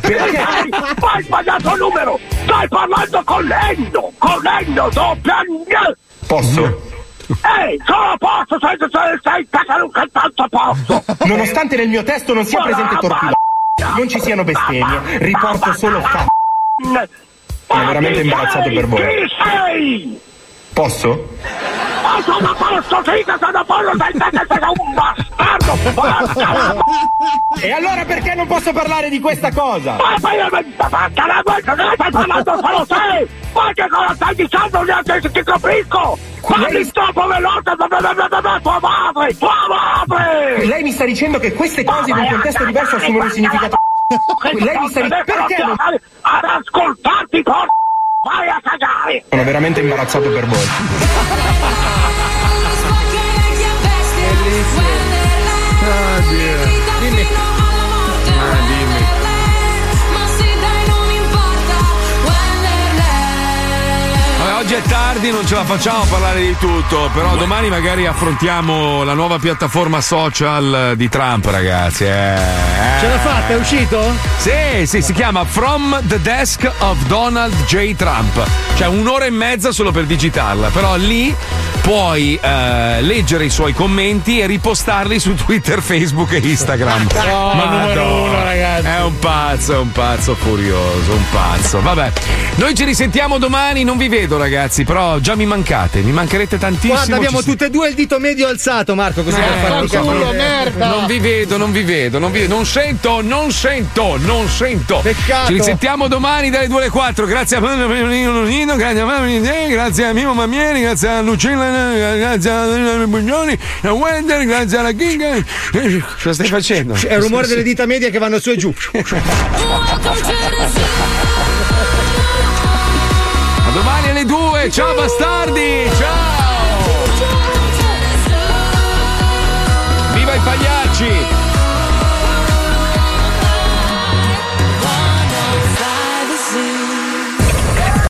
Perché? Hai sbagliato il numero! Stai parlando con Lendo! Con Lendo, doppia! Posso? Ehi, sono a posto, sei, sei, sei, sei, sei tanto a posto! Nonostante nel mio testo non sia presente torpila, non ci siano bestemmie, riporto solo fatti. Sono veramente imbarazzato per voi. Chi sei? Posso? Ma sono a posto, sì, che sono a posto, sei, sei, sei, un bastardo! Porca E allora perché non posso parlare di questa cosa? Ma ma io ma fatta la guarda, che stai parlando solo te! Ma che cosa stai dicendo? Neanche se ti capisco! Ma mi stoppo veloce, tua madre! Tua madre! Lei mi sta dicendo che queste cose in un contesto diverso assumono un significato. Lei mi sta dicendo perché non. Ad ascoltarti, por... Vai a cagare! Sono veramente imbarazzato per voi. Ah, Dio. Dimmi. Oggi è tardi, non ce la facciamo a parlare di tutto, però domani magari affrontiamo la nuova piattaforma social di Trump, ragazzi. Eh, eh. Ce l'ha fatta, è uscito? Sì, sì, si chiama From the Desk of Donald J. Trump. Cioè un'ora e mezza solo per digitarla, però lì puoi eh, leggere i suoi commenti e ripostarli su Twitter, Facebook e Instagram. No, <laughs> ma numero uno, ragazzi. È un pazzo, è un pazzo furioso, un pazzo. Vabbè, noi ci risentiamo domani. Non vi vedo, ragazzi, però già mi mancate, mi mancherete tantissimo. Guarda, abbiamo Ci- tutte e due il dito medio alzato, Marco, così Eh, per fanculo, capire. merda. Non vi vedo, non vi vedo, non vi vedo. Non sento, non sento, non sento. Peccato. Ci risentiamo domani dalle 2 alle 4. Grazie a Nino, grazie a Mamma grazie a Mimo Mammieri, grazie a Lucilla, grazie a Bugnoni, a Wender, grazie alla Kinga. Cosa stai facendo? È il rumore delle dita medie che vanno su e giù. A domani alle 2. Ciao bastardi. Ciao.